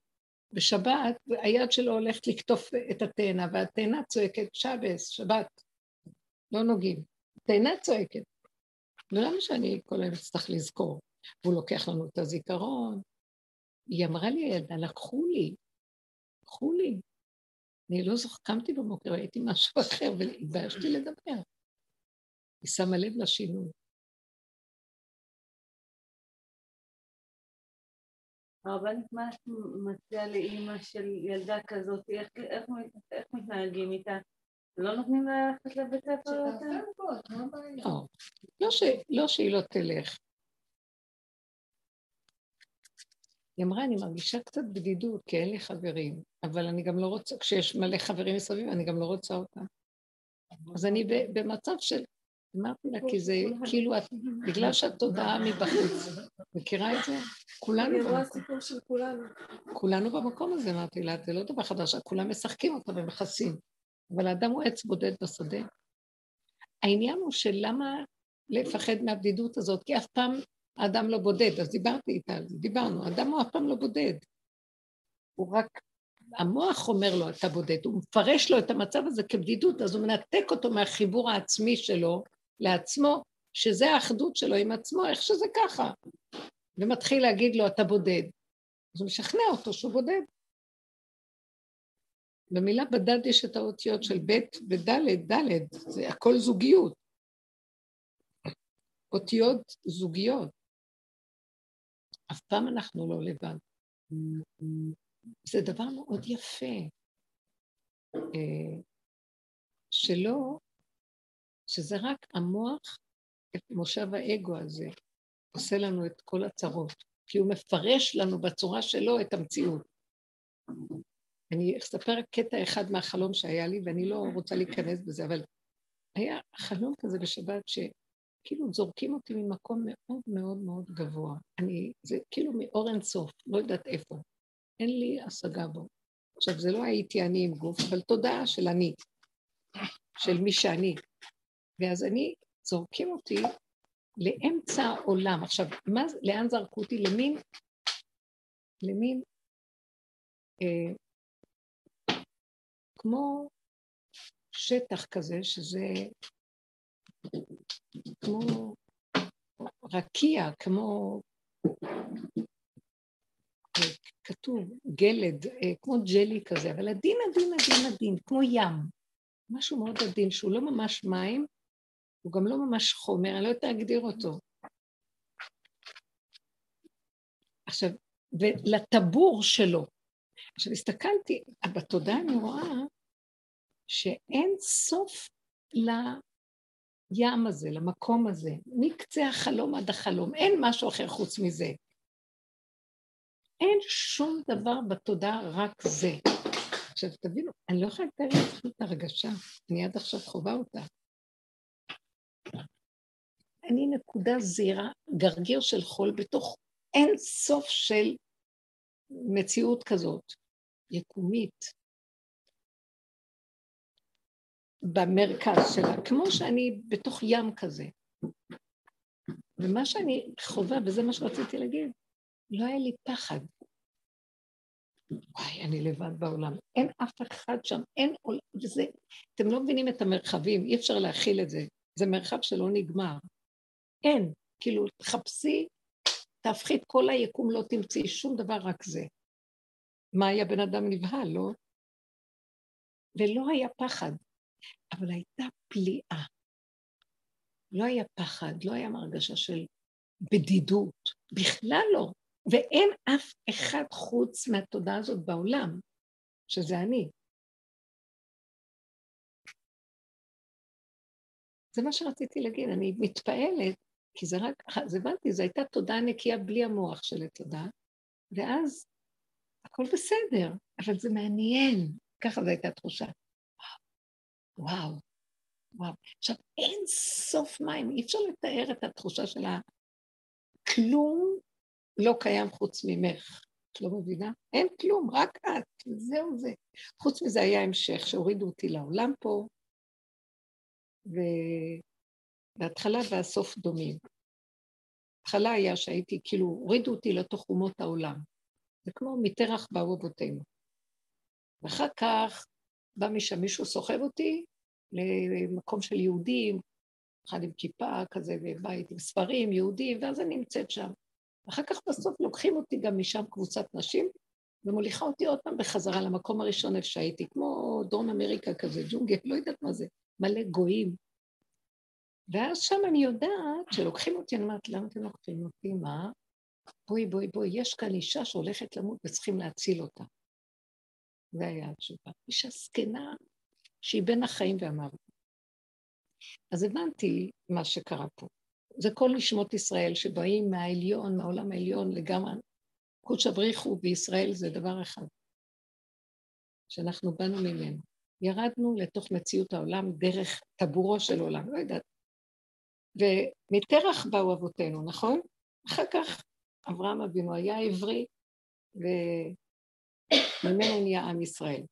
בשבת היד שלו הולכת לקטוף את התאנה, והתאנה צועקת, שבס, שבת, לא נוגעים. תאנה צועקת. ולמה שאני כל היום אצטרך לזכור? והוא לוקח לנו את הזיכרון. היא אמרה לי, הילדה, לקחו לי, לקחו לי. אני לא זוכר, קמתי בבוקר, ראיתי משהו אחר והתביישתי לדבר. היא שמה לב לשינוי. הרבנית, מה את מציעה לאימא של ילדה כזאת? איך, איך, איך מתנהגים איתה? לא נותנים לה ללכת לבית ספר יותר? לא, לא, ש, לא שהיא לא תלך. היא אמרה, אני מרגישה קצת בדידות, כי אין לי חברים, אבל אני גם לא רוצה, כשיש מלא חברים מסביב, אני גם לא רוצה אותם. אז אני במצב של, אמרתי לה, כי זה כאילו, את, בגלל שהתודעה מבחוץ, מכירה את זה? כולנו במקום. של כולנו. כולנו במקום הזה, אמרתי לה, זה לא דבר חדש, כולם משחקים אותו ומכסים. אבל האדם הוא עץ בודד בשדה. העניין הוא של למה לפחד מהבדידות הזאת, כי אף פעם האדם לא בודד, אז דיברתי איתה על זה, דיברנו, האדם הוא אף פעם לא בודד. הוא רק, המוח אומר לו, אתה בודד, הוא מפרש לו את המצב הזה כבדידות, אז הוא מנתק אותו מהחיבור העצמי שלו לעצמו, שזה האחדות שלו עם עצמו, איך שזה ככה. ומתחיל להגיד לו, אתה בודד. אז הוא משכנע אותו שהוא בודד. במילה בדד יש את האותיות של ב' וד', ד', זה הכל זוגיות. אותיות זוגיות. אף פעם אנחנו לא לבד. זה דבר מאוד יפה, אה, שלא, שזה רק המוח, את מושב האגו הזה, עושה לנו את כל הצרות, כי הוא מפרש לנו בצורה שלו את המציאות. אני אספר קטע אחד מהחלום שהיה לי, ואני לא רוצה להיכנס בזה, אבל היה חלום כזה בשבת שכאילו זורקים אותי ממקום מאוד מאוד מאוד גבוה. אני, זה כאילו מאור אינסוף, לא יודעת איפה. אין לי השגה בו. עכשיו, זה לא הייתי אני עם גוף, אבל תודעה של אני, של מי שאני. ואז אני, זורקים אותי לאמצע העולם. עכשיו, מה, לאן זרקו אותי? למין, למין אה, כמו שטח כזה, שזה כמו רקיע, כמו, כתוב גלד, כמו ג'לי כזה, אבל עדין, עדין, עדין, עדין, כמו ים. משהו מאוד עדין, שהוא לא ממש מים, הוא גם לא ממש חומר, אני לא יודעת להגדיר אותו. עכשיו, ולטבור שלו, עכשיו הסתכלתי, בתודעה אני רואה שאין סוף לים הזה, למקום הזה, מקצה החלום עד החלום, אין משהו אחר חוץ מזה. אין שום דבר בתודעה, רק זה. עכשיו תבינו, אני לא יכולה לתאר לעצמי את הרגשה, אני עד עכשיו חווה אותה. אני נקודה זהירה, גרגיר של חול בתוך אין סוף של מציאות כזאת. יקומית, במרכז שלה, כמו שאני בתוך ים כזה. ומה שאני חווה, וזה מה שרציתי להגיד, לא היה לי פחד. וואי, אני לבד בעולם. אין אף אחד שם, אין עולם, וזה, אתם לא מבינים את המרחבים, אי אפשר להכיל את זה. זה מרחב שלא נגמר. אין, כאילו, תחפשי, תהפכי את כל היקום, לא תמצאי שום דבר, רק זה. מה היה בן אדם נבהל, לא? ולא היה פחד, אבל הייתה פליאה. לא היה פחד, לא היה מרגשה של בדידות, בכלל לא. ואין אף אחד חוץ מהתודעה הזאת בעולם, שזה אני. זה מה שרציתי להגיד, אני מתפעלת, כי זה רק, אז הבנתי, זו הייתה תודעה נקייה בלי המוח של התודעה, ואז הכל בסדר, אבל זה מעניין. ככה זו הייתה תחושה. וואו, וואו. עכשיו, אין סוף מים, אי אפשר לתאר את התחושה של הכלום לא קיים חוץ ממך. את לא מבינה? אין כלום, רק את, זהו זה. חוץ מזה היה המשך, שהורידו אותי לעולם פה, וההתחלה והסוף דומים. ההתחלה היה שהייתי, כאילו, הורידו אותי לתוך אומות העולם. זה כמו מטרח באו אבותינו. ואחר כך בא משם מישהו סוחב אותי למקום של יהודים, אחד עם כיפה כזה, ובית עם ספרים, יהודים, ואז אני נמצאת שם. אחר כך בסוף לוקחים אותי גם משם קבוצת נשים, ומוליכה אותי עוד פעם בחזרה למקום הראשון איפה שהייתי, כמו דרום אמריקה כזה, ג'ונגל, לא יודעת מה זה, מלא גויים. ואז שם אני יודעת שלוקחים אותי, אני אומרת, למה אתם לוקחים אותי? מה? בואי, בואי, בואי, יש כאן אישה שהולכת למות וצריכים להציל אותה. זה היה התשובה. אישה זקנה שהיא בין החיים והמוות. אז הבנתי מה שקרה פה. זה כל נשמות ישראל שבאים מהעליון, מהעולם העליון לגמרי. קודש הבריחו בישראל זה דבר אחד, שאנחנו באנו ממנו. ירדנו לתוך מציאות העולם דרך טבורו של עולם, לא יודעת. ומתרח באו אבותינו, נכון? אחר כך אברהם אבינו היה עברי, וממנו נהיה עם ישראל.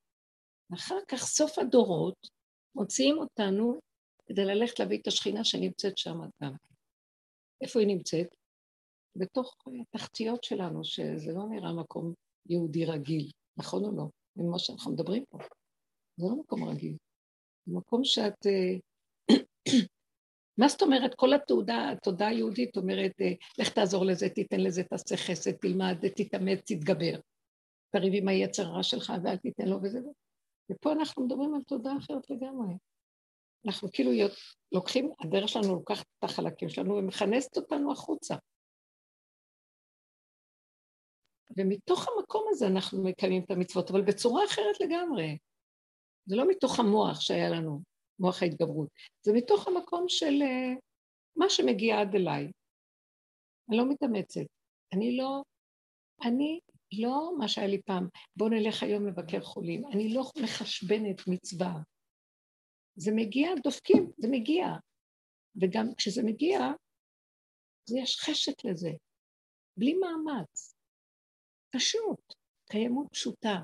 אחר כך, סוף הדורות, מוציאים אותנו כדי ללכת להביא את השכינה שנמצאת שם גם. איפה היא נמצאת? בתוך התחתיות שלנו, שזה לא נראה מקום יהודי רגיל, נכון או לא? ממה שאנחנו מדברים פה. זה לא מקום רגיל. זה מקום שאת... אה, מה זאת אומרת? כל התעודה, התודעה היהודית אומרת, אה, לך תעזור לזה, תיתן לזה, תעשה חסד, תלמד, תתאמץ, תתגבר. תריב עם היצר הרע שלך ואל תיתן לו וזה. ופה אנחנו מדברים על תודעה אחרת לגמרי. אנחנו כאילו לוקחים, הדרך שלנו לוקחת את החלקים שלנו ומכנסת אותנו החוצה. ומתוך המקום הזה אנחנו מקיימים את המצוות, אבל בצורה אחרת לגמרי. זה לא מתוך המוח שהיה לנו, מוח ההתגברות, זה מתוך המקום של uh, מה שמגיע עד אליי. אני לא מתאמצת. אני לא, אני לא מה שהיה לי פעם, בוא נלך היום לבקר חולים. אני לא מחשבנת מצווה. זה מגיע, דופקים, זה מגיע. וגם כשזה מגיע, אז יש חשק לזה, בלי מאמץ. פשוט, קיימות פשוטה.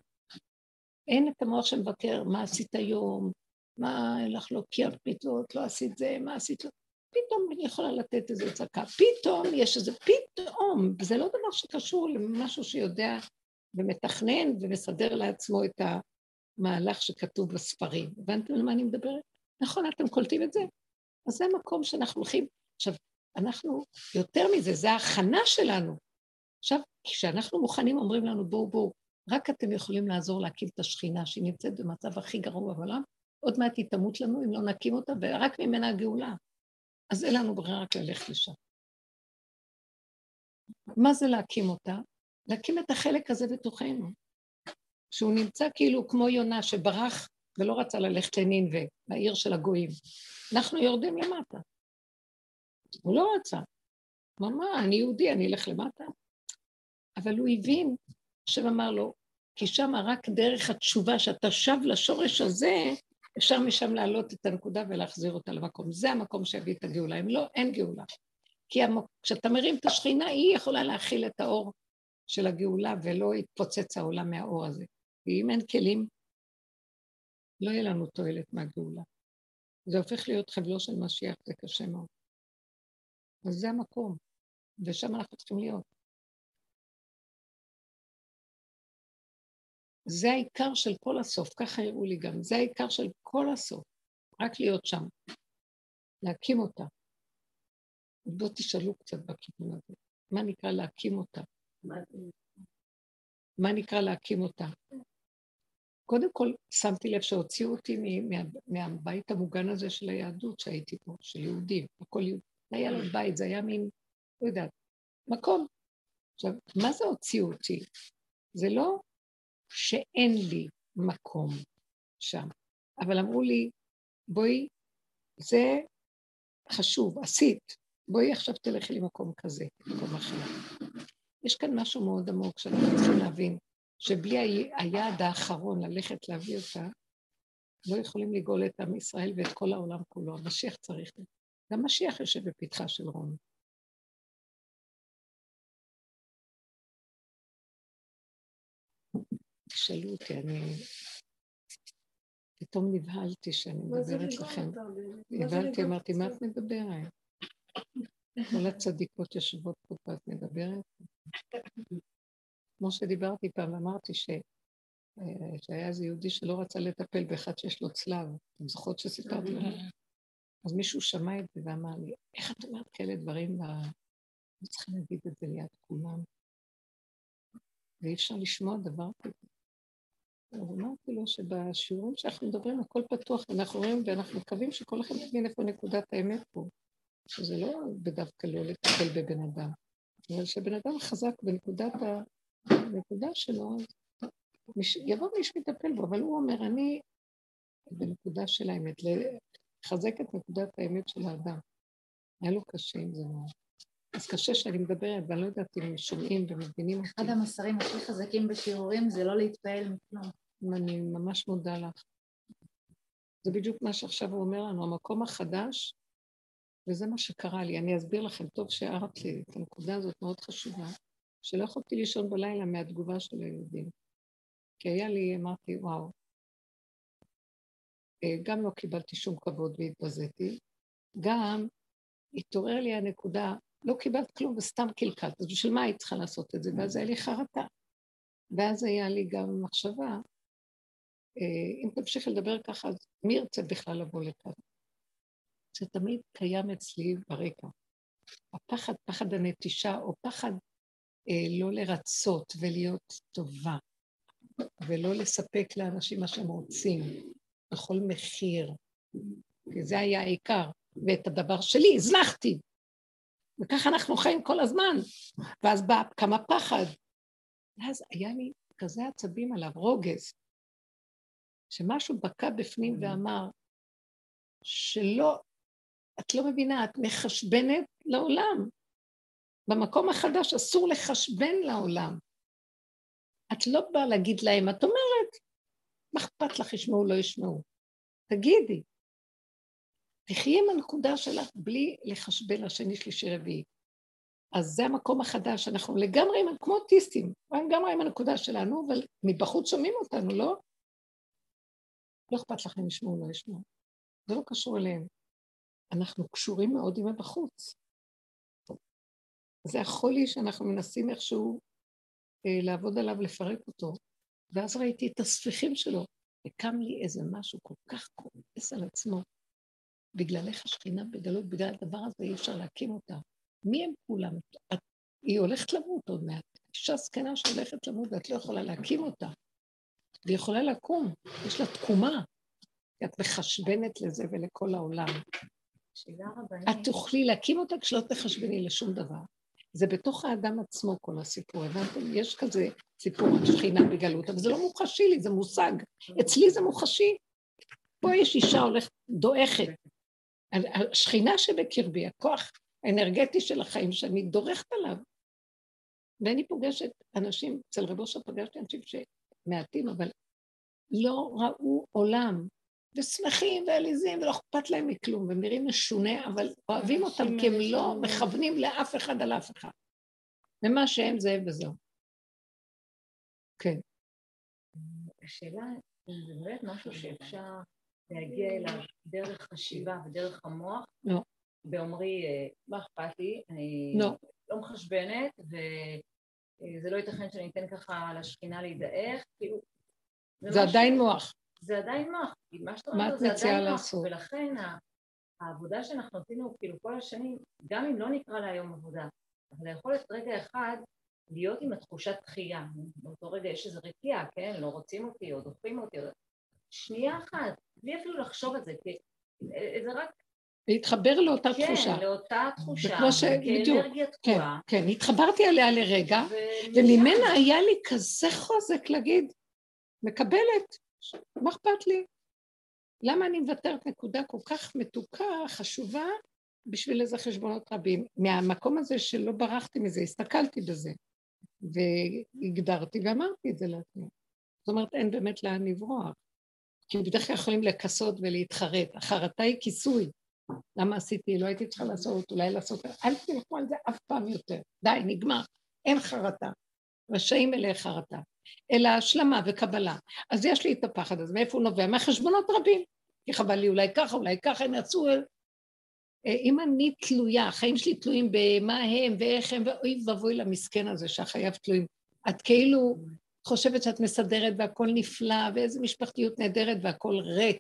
אין את המוח שמבקר מה עשית היום, מה לך לא קיימת מצוות, לא עשית זה, מה עשית לא... פתאום אני יכולה לתת איזו צעקה. פתאום יש איזה פתאום, זה לא דבר שקשור למשהו שיודע ומתכנן ומסדר לעצמו את המהלך שכתוב בספרים. הבנתם על מה אני מדברת? נכון, אתם קולטים את זה? אז זה המקום שאנחנו הולכים. עכשיו, אנחנו, יותר מזה, זה ההכנה שלנו. עכשיו, כשאנחנו מוכנים, אומרים לנו, בואו, בואו, רק אתם יכולים לעזור להקים את השכינה, שהיא נמצאת במצב הכי גרוע בעולם, עוד מעט היא תמות לנו אם לא נקים אותה, ורק ממנה הגאולה. אז אין לנו ברירה רק ללכת לשם. מה זה להקים אותה? להקים את החלק הזה בתוכנו, שהוא נמצא כאילו כמו יונה שברח ולא רצה ללכת לנינווה, לעיר של הגויים. אנחנו יורדים למטה. הוא לא רצה. מה, אני יהודי, אני אלך למטה? אבל הוא הבין, השם אמר לו, כי שם רק דרך התשובה, שאתה שב לשורש הזה, אפשר משם להעלות את הנקודה ולהחזיר אותה למקום. זה המקום שיביא את הגאולה. אם לא, אין גאולה. כי כשאתה מרים את השכינה, היא יכולה להכיל את האור של הגאולה ולא יתפוצץ העולם מהאור הזה. ואם אין כלים, לא יהיה לנו תועלת מהגאולה. זה הופך להיות חבלו של משיח, זה קשה מאוד. אז זה המקום, ושם אנחנו צריכים להיות. זה העיקר של כל הסוף, ככה הראו לי גם, זה העיקר של כל הסוף, רק להיות שם, להקים אותה. בואו תשאלו קצת בכיוון הזה, מה נקרא להקים אותה? מה נקרא להקים אותה? קודם כל, שמתי לב שהוציאו אותי מה, מהבית המוגן הזה של היהדות שהייתי פה, של יהודים, הכל יהודי. זה היה לו בית, זה היה מין, לא יודעת, מקום. עכשיו, מה זה הוציאו אותי? זה לא שאין לי מקום שם. אבל אמרו לי, בואי, זה חשוב, עשית, בואי עכשיו תלכי למקום כזה, מקום אחר. יש כאן משהו מאוד עמוק שאנחנו צריכים להבין, שבלי היעד האחרון ללכת להביא אותה, לא יכולים לגאול את עם ישראל ואת כל העולם כולו. המשיח צריך, גם משיח יושב בפתחה של רום. תשאלו אותי, אני פתאום נבהלתי שאני מדברת לכם. נבהלתי, אמרתי, מה את מדברת? כל הצדיקות יושבות פה ואת מדברת? כמו שדיברתי פעם, אמרתי ש... אה, שהיה איזה יהודי שלא רצה לטפל באחד שיש לו צלב. אתם זוכרות שסיפרתי לכם? אז מישהו שמע את זה ואמר לי, איך את אומרת כאלה דברים? לא צריכים להגיד את זה ליד כולם. ואי אפשר לשמוע דבר כזה. אמרתי לו שבשיעורים שאנחנו מדברים, הכל פתוח, ואנחנו רואים, ואנחנו מקווים שכל אחד יבין איפה נקודת האמת פה. שזה לא בדווקא לא לטפל בבן אדם, אבל שבן אדם חזק בנקודת הנקודה שלו, מש... יבוא מי שמטפל בו, אבל הוא אומר, אני בנקודה של האמת, לחזק את נקודת האמת של האדם. היה לו קשה עם זה מאוד. אז קשה שאני מדברת, ואני לא יודעת אם שומעים ומבינים אותי. אחד המסרים הכי חזקים בשיעורים זה לא להתפעל מכלום. אני ממש מודה לך. זה בדיוק מה שעכשיו הוא אומר לנו, המקום החדש, וזה מה שקרה לי. אני אסביר לכם, טוב שהערת לי את הנקודה הזאת מאוד חשובה, שלא יכולתי לישון בלילה מהתגובה של הילדים. כי היה לי, אמרתי, וואו, אה, גם לא קיבלתי שום כבוד והתבזיתי, גם התעורר לי הנקודה, לא קיבלת כלום וסתם קלקלת, אז בשביל מה היית צריכה לעשות את זה? ואז היה לי חרטה. ואז היה לי גם מחשבה, אם תמשיך לדבר ככה, אז מי ירצה בכלל לבוא לכאן? זה תמיד קיים אצלי ברקע. הפחד, פחד הנטישה, או פחד אה, לא לרצות ולהיות טובה, ולא לספק לאנשים מה שהם רוצים, בכל מחיר. כי זה היה העיקר, ואת הדבר שלי הזנחתי. וככה אנחנו חיים כל הזמן. ואז בא כמה פחד. ואז היה לי כזה עצבים עליו, רוגז, שמשהו בקע בפנים ואמר, שלא, את לא מבינה, את מחשבנת לעולם. במקום החדש אסור לחשבן לעולם. את לא באה להגיד להם, את אומרת, מה אכפת לך ישמעו, לא ישמעו? תגידי. תחי עם הנקודה שלך בלי לחשבן לשני, שלישי, רביעי. אז זה המקום החדש, אנחנו לגמרי, כמו אוטיסטים, לגמרי עם הנקודה שלנו, אבל מבחוץ שומעים אותנו, לא? לא אכפת לכם ישמעו, לא ישמעו. זה לא קשור אליהם. אנחנו קשורים מאוד עם הבחוץ. זה החולי שאנחנו מנסים איכשהו אה, לעבוד עליו, לפרק אותו. ואז ראיתי את הספיחים שלו, וקם לי איזה משהו כל כך כועס על עצמו. בגלל איך השכינה בגלות, בגלל הדבר הזה אי אפשר להקים אותה. מי הם כולם? את, היא הולכת למות עוד מעט. אישה זקנה שהולכת למות ואת לא יכולה להקים אותה. והיא יכולה לקום, יש לה תקומה. את מחשבנת לזה ולכל העולם. את תוכלי להקים אותה כשלא תחשבני לשום דבר. זה בתוך האדם עצמו כל הסיפור, הבנתם? יש כזה סיפור על שכינה בגלות, אבל זה לא מוחשי לי, זה מושג. אצלי זה מוחשי. פה יש אישה הולכת, דועכת. השכינה שבקרבי, הכוח האנרגטי של החיים שאני דורכת עליו. ואני פוגשת אנשים, אצל רבו אושר פגשתי אנשים שמעטים, אבל לא ראו עולם, ושמחים ועליזים, ולא אכפת להם מכלום, והם נראים משונה, אבל אוהבים אותם כי הם לא מכוונים לאף אחד על אף אחד. ומה שהם זה וזהו. כן. השאלה אם זה באמת משהו שאפשר להגיע אליו דרך חשיבה ודרך המוח, לא. באומרי, אה, מה אכפת לי, אני לא. לא מחשבנת, וזה לא ייתכן שאני אתן ככה לשכינה להידעך, כאילו... זה עדיין מוח. זה עדיין מוח, מה שאתה אומר זה עדיין מוח, לעשות? ולכן העבודה שאנחנו עשינו כאילו כל השנים, גם אם לא נקרא לה היום עבודה, אבל היכולת רגע אחד להיות עם התחושת דחייה, באותו רגע יש איזו רתיעה, כן, לא רוצים אותי או דוחים אותי, או... שנייה אחת, בלי אפילו לחשוב על זה, כי אה, זה רק, להתחבר לאותה תחושה. כן, לאותה תחושה, וכמו ש- כאנרגיה כן, תקועה, כן, התחברתי עליה לרגע, ו- וממנה היה לי כזה חוזק להגיד, מקבלת, מה אכפת לי? למה אני מוותרת נקודה כל כך מתוקה, חשובה, בשביל איזה חשבונות רבים? מהמקום הזה שלא ברחתי מזה, הסתכלתי בזה, והגדרתי ואמרתי את זה לעצמי. זאת אומרת, אין באמת לאן לברוח. כי בדרך כלל יכולים לכסות ולהתחרט. החרטה היא כיסוי. למה עשיתי? לא הייתי צריכה לעשות, אולי לעשות... אל תלכו על זה אף פעם יותר. די, נגמר. אין חרטה. רשאים אלה חרטה. אלא השלמה וקבלה. אז יש לי את הפחד הזה, מאיפה הוא נובע? מהחשבונות רבים. כי חבל לי אולי ככה, אולי ככה, הם יצאו... אה, אם אני תלויה, החיים שלי תלויים במה הם ואיך הם, ואוי ואבוי למסכן הזה שהחייו תלויים. את כאילו חושבת שאת מסדרת והכל נפלא, ואיזה משפחתיות נהדרת והכל ריק.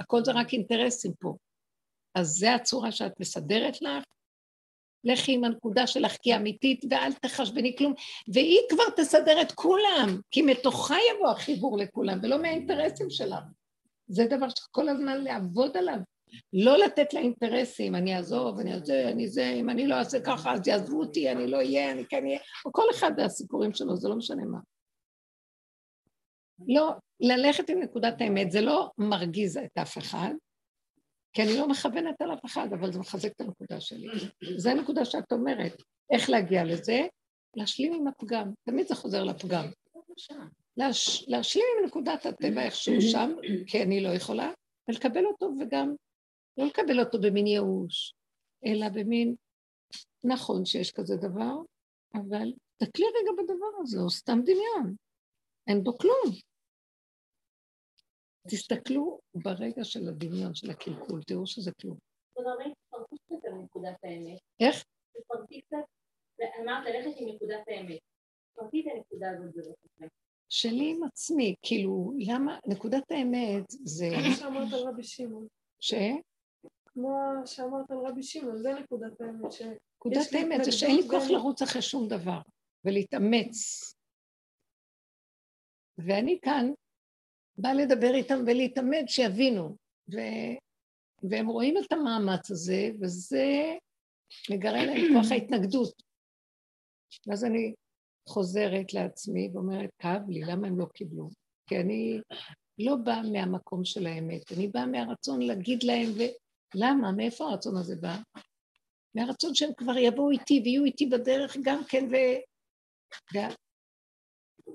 הכל זה רק אינטרסים פה. אז זה הצורה שאת מסדרת לך, לכי עם הנקודה שלך כי אמיתית ואל תחשבני כלום, והיא כבר תסדר את כולם, כי מתוכה יבוא החיבור לכולם, ולא מהאינטרסים שלך. זה דבר שצריך כל הזמן לעבוד עליו. לא לתת לאינטרסים, אני אעזוב, אני אעזוב, אני זה, אם אני לא אעשה ככה אז יעזבו אותי, אני לא אהיה, אני כן אהיה, או כל אחד והסיפורים שלו, זה לא משנה מה. לא, ללכת עם נקודת האמת, זה לא מרגיז את אף אחד, כי אני לא מכוונת על אף אחד, אבל זה מחזק את הנקודה שלי. זו הנקודה שאת אומרת. איך להגיע לזה? להשלים עם הפגם. תמיד זה חוזר לפגם. להש, להשלים עם נקודת הטבע איכשהו שם, כי אני לא יכולה, ולקבל אותו וגם לא לקבל אותו במין ייאוש, אלא במין, נכון שיש כזה דבר, אבל תקלי רגע בדבר הזה, או סתם דמיון. אין בו כלום. תסתכלו ברגע של הדמיון, של הקלקול, תראו שזה כלום. איך? תפרטי קצת, אמרת ללכת עם נקודת האמת. תפרטי את הנקודה הזאת בבקשה. שלי עם עצמי, כאילו, למה, נקודת האמת זה... כמו שאמרת על רבי שמעון. ש? כמו שאמרת על רבי שמעון, זה נקודת האמת. ש... נקודת האמת זה שאין לי כוח לרוץ אחרי שום דבר ולהתאמץ. ואני כאן באה לדבר איתם ולהתאמץ, שיבינו. ו... והם רואים את המאמץ הזה, וזה מגרה להם כוח ההתנגדות. ואז אני חוזרת לעצמי ואומרת, כאב לי, למה הם לא קיבלו? כי אני לא באה מהמקום של האמת, אני באה מהרצון להגיד להם, ולמה? מאיפה הרצון הזה בא? מהרצון שהם כבר יבואו איתי ויהיו איתי בדרך גם כן. ו...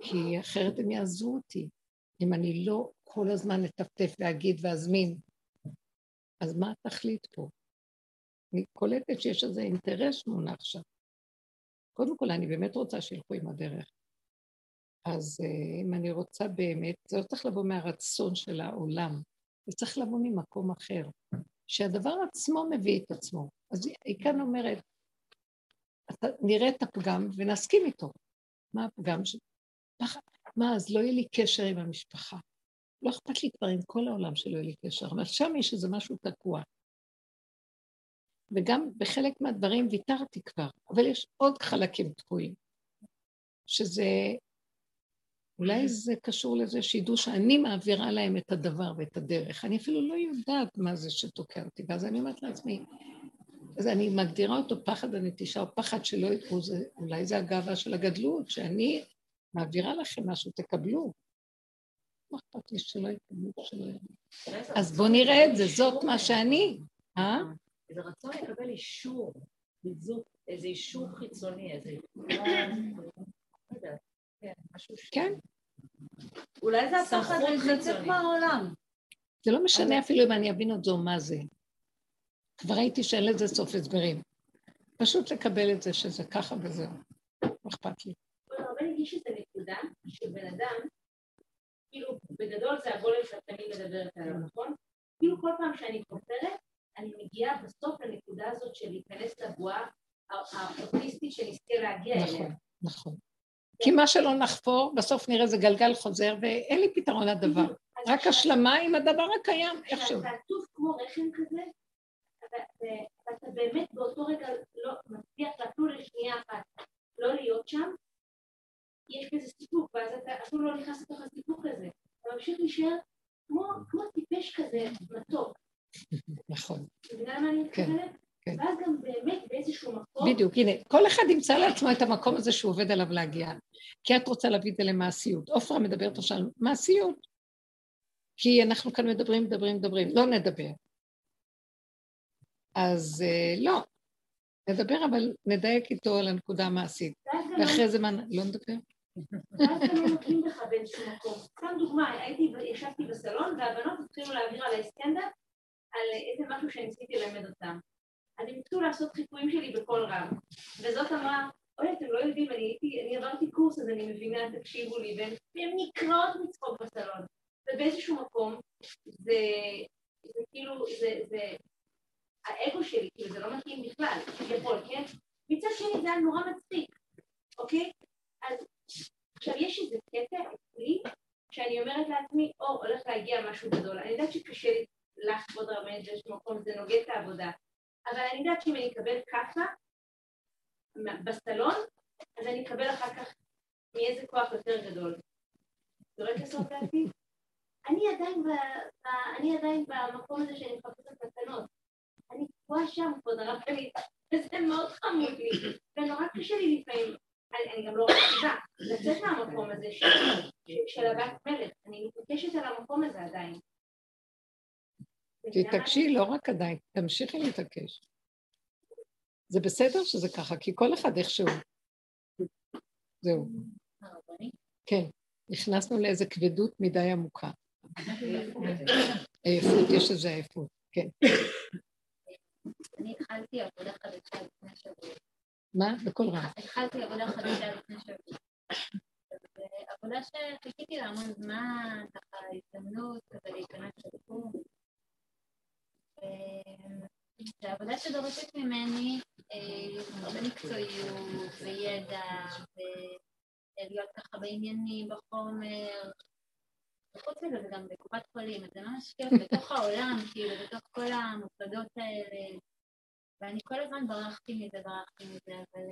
כי אחרת הם יעזבו אותי. אם אני לא כל הזמן אטפטף ואגיד ואזמין, אז מה התכלית פה? אני קולטת שיש איזה אינטרס מונח שם. קודם כל, אני באמת רוצה שילכו עם הדרך. אז אה, אם אני רוצה באמת, זה לא צריך לבוא מהרצון של העולם, זה צריך לבוא ממקום אחר, שהדבר עצמו מביא את עצמו. אז היא כאן אומרת, נראה את הפגם ונסכים איתו. מה הפגם? ש... מה, אז לא יהיה לי קשר עם המשפחה. לא אכפת לי כבר עם כל העולם שלא יהיה לי קשר, אבל שם יש איזה משהו תקוע. וגם בחלק מהדברים ויתרתי כבר, אבל יש עוד חלקים תקועים, שזה, אולי זה קשור לזה שידעו שאני מעבירה להם את הדבר ואת הדרך. אני אפילו לא יודעת מה זה שתוקע אותי, ואז אני אומרת לעצמי, אז אני מגדירה אותו פחד הנטישה, או פחד שלא ידעו, אולי זה הגאווה של הגדלות, שאני מעבירה לכם משהו, תקבלו. מה אכפת לי שלא יקבלו, שלא יקבלו. אז בואו נראה את זה, זאת מה שאני. אה? זה רצון לקבל אישור, איזה אישור חיצוני, איזה... כן. אולי זה הפחד לצאת מהעולם. זה לא משנה אפילו אם אני אבין עוד זו מה זה. כבר ראיתי שאין לזה סוף הסברים. פשוט לקבל את זה שזה ככה וזהו. לא אכפת לי. הרבה הגיש את הנקודה שבן אדם, כאילו, בגדול זה הגולם שאת תמיד מדברת עליו, נכון? כאילו כל פעם שאני כופרת, אני מגיעה בסוף לנקודה הזאת של להיכנס לבועה האוטיסטית שנזכה להגיע אליה. נכון, נכון. כי מה שלא נחפור, בסוף נראה זה גלגל חוזר, ואין לי פתרון לדבר. רק השלמה עם הדבר הקיים, איכשהו. אתה עטוף כמו רחם כזה, ואתה באמת באותו רגע לא מצליח אפילו לשנייה אחת לא להיות שם, יש בזה סיפוק, ואז אתה אפילו לא נכנס לתוך הסיפוק הזה. אתה ממשיך להישאר כמו טיפש כזה, מתוק. נכון. אתה מבינה מה אני כן, מתכוונת? כן. ואז גם באמת באיזשהו מקום... בדיוק, הנה, כל אחד ימצא לעצמו את המקום הזה שהוא עובד עליו להגיע. כי את רוצה להביא את זה למעשיות. עופרה מדברת עכשיו על מעשיות. כי אנחנו כאן מדברים, מדברים, מדברים. לא נדבר. אז אה, לא, נדבר, אבל נדייק איתו על הנקודה המעשית. ואחרי זה מה, לא נדבר? ואז גם לא נותנים לך באיזשהו מקום. סתם דוגמה, הייתי, ישבתי בסלון והבנות התחילו להעביר עליי סטנדאפ על איזה משהו שניסיתי ללמד אותם. אז הם התחילו לעשות חיפויים שלי בקול רם. וזאת אמרה, אוי, אתם לא יודעים, אני הייתי, אני עברתי קורס, אז אני מבינה, תקשיבו לי, והן נקרעות מצחוק בסלון. ובאיזשהו מקום, זה, זה כאילו, זה, זה, האגו שלי, כאילו, זה לא מתאים בכלל, כביכול, כן? מצד שני זה היה נורא מצחיק, אוקיי? אז עכשיו, יש איזה קטע אצלי, שאני אומרת לעצמי, או, הולך להגיע משהו גדול. אני יודעת שקשה לי לך, כבוד הרבנית, באיזשהו מקום, זה נוגד את העבודה. אבל אני יודעת שאם אני אקבל כאפה בסלון, אז אני אקבל אחר כך מאיזה כוח יותר גדול. זורק לסוף דעתי? אני עדיין, במקום הזה שאני מחפשת תקנות. אני תקועה שם, כבוד הרבנית, וזה מאוד חמוד לי, ונורא קשה לי לפעמים. אני, גם לא רוצה לצאת מהמקום הזה של, של הבת מלך. אני מתעקשת על המקום הזה עדיין. תתעקשי, לא רק עדיין, תמשיכי להתעקש. זה בסדר שזה ככה, כי כל אחד איכשהו. זהו. כן, נכנסנו לאיזה כבדות מדי עמוקה. עייפות, יש איזה עייפות, כן. אני התחלתי עבודה חדשה לפני שבוע. מה? בקול רם. התחלתי עבודה חדשה לפני שבוע. עבודה שחיכיתי לה המון זמן, ככה הזדמנות כזה להיכנס לתחום. זו עבודה שדורשת ממני הרבה מקצועיות וידע ולהיות ככה בעניינים, בחומר. וחוץ מזה זה גם בקופת חולים, זה ממש כאילו בתוך העולם, כאילו בתוך כל המוסדות האלה. ואני כל הזמן ברחתי מזה, ברחתי מזה, אבל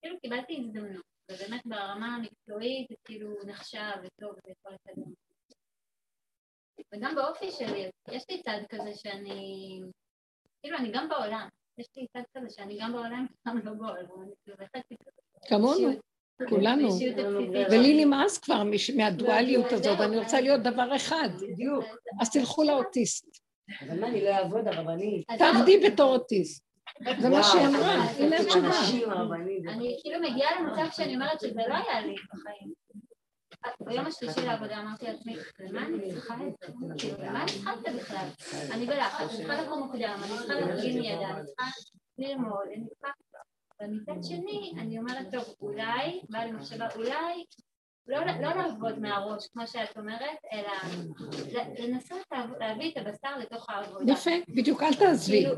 כאילו קיבלתי הזדמנות, ובאמת ברמה המקצועית זה כאילו נחשב וטוב ויכול לקדם. וגם באופי שלי, יש לי צד כזה שאני, כאילו אני גם בעולם, יש לי צד כזה שאני גם בעולם וגם לא בעולם, אני כאילו בהחלט כמונו, כולנו. ולי נמאס כבר מהדואליות הזאת, אני רוצה להיות דבר אחד. בדיוק. אז תלכו לאוטיסט. אבל מה, אני לא אעבוד הרבנית? תעבדי בתור אוטיסט. זה מה שהיא אמרה, הנה התשובה. אני כאילו מגיעה למצב שאני אומרת שזה לא היה לי בחיים. ביום השלישי לעבודה אמרתי לעצמי, למה אני צריכה את זה? כאילו, למה אני צריכה את זה בכלל? אני בלחץ, אני צריכה לקום מוקדם, אני צריכה להבין ידע, אני צריכה ללמוד, אני צריכה... ומצד שני, אני אומרת, טוב, אולי, באה לי מחשבה, אולי לא, לא לעבוד מהראש, כמו שאת אומרת, אלא לנסות להביא את הבשר לתוך העבודה. יפה, בדיוק, אל תעזבי. כאילו,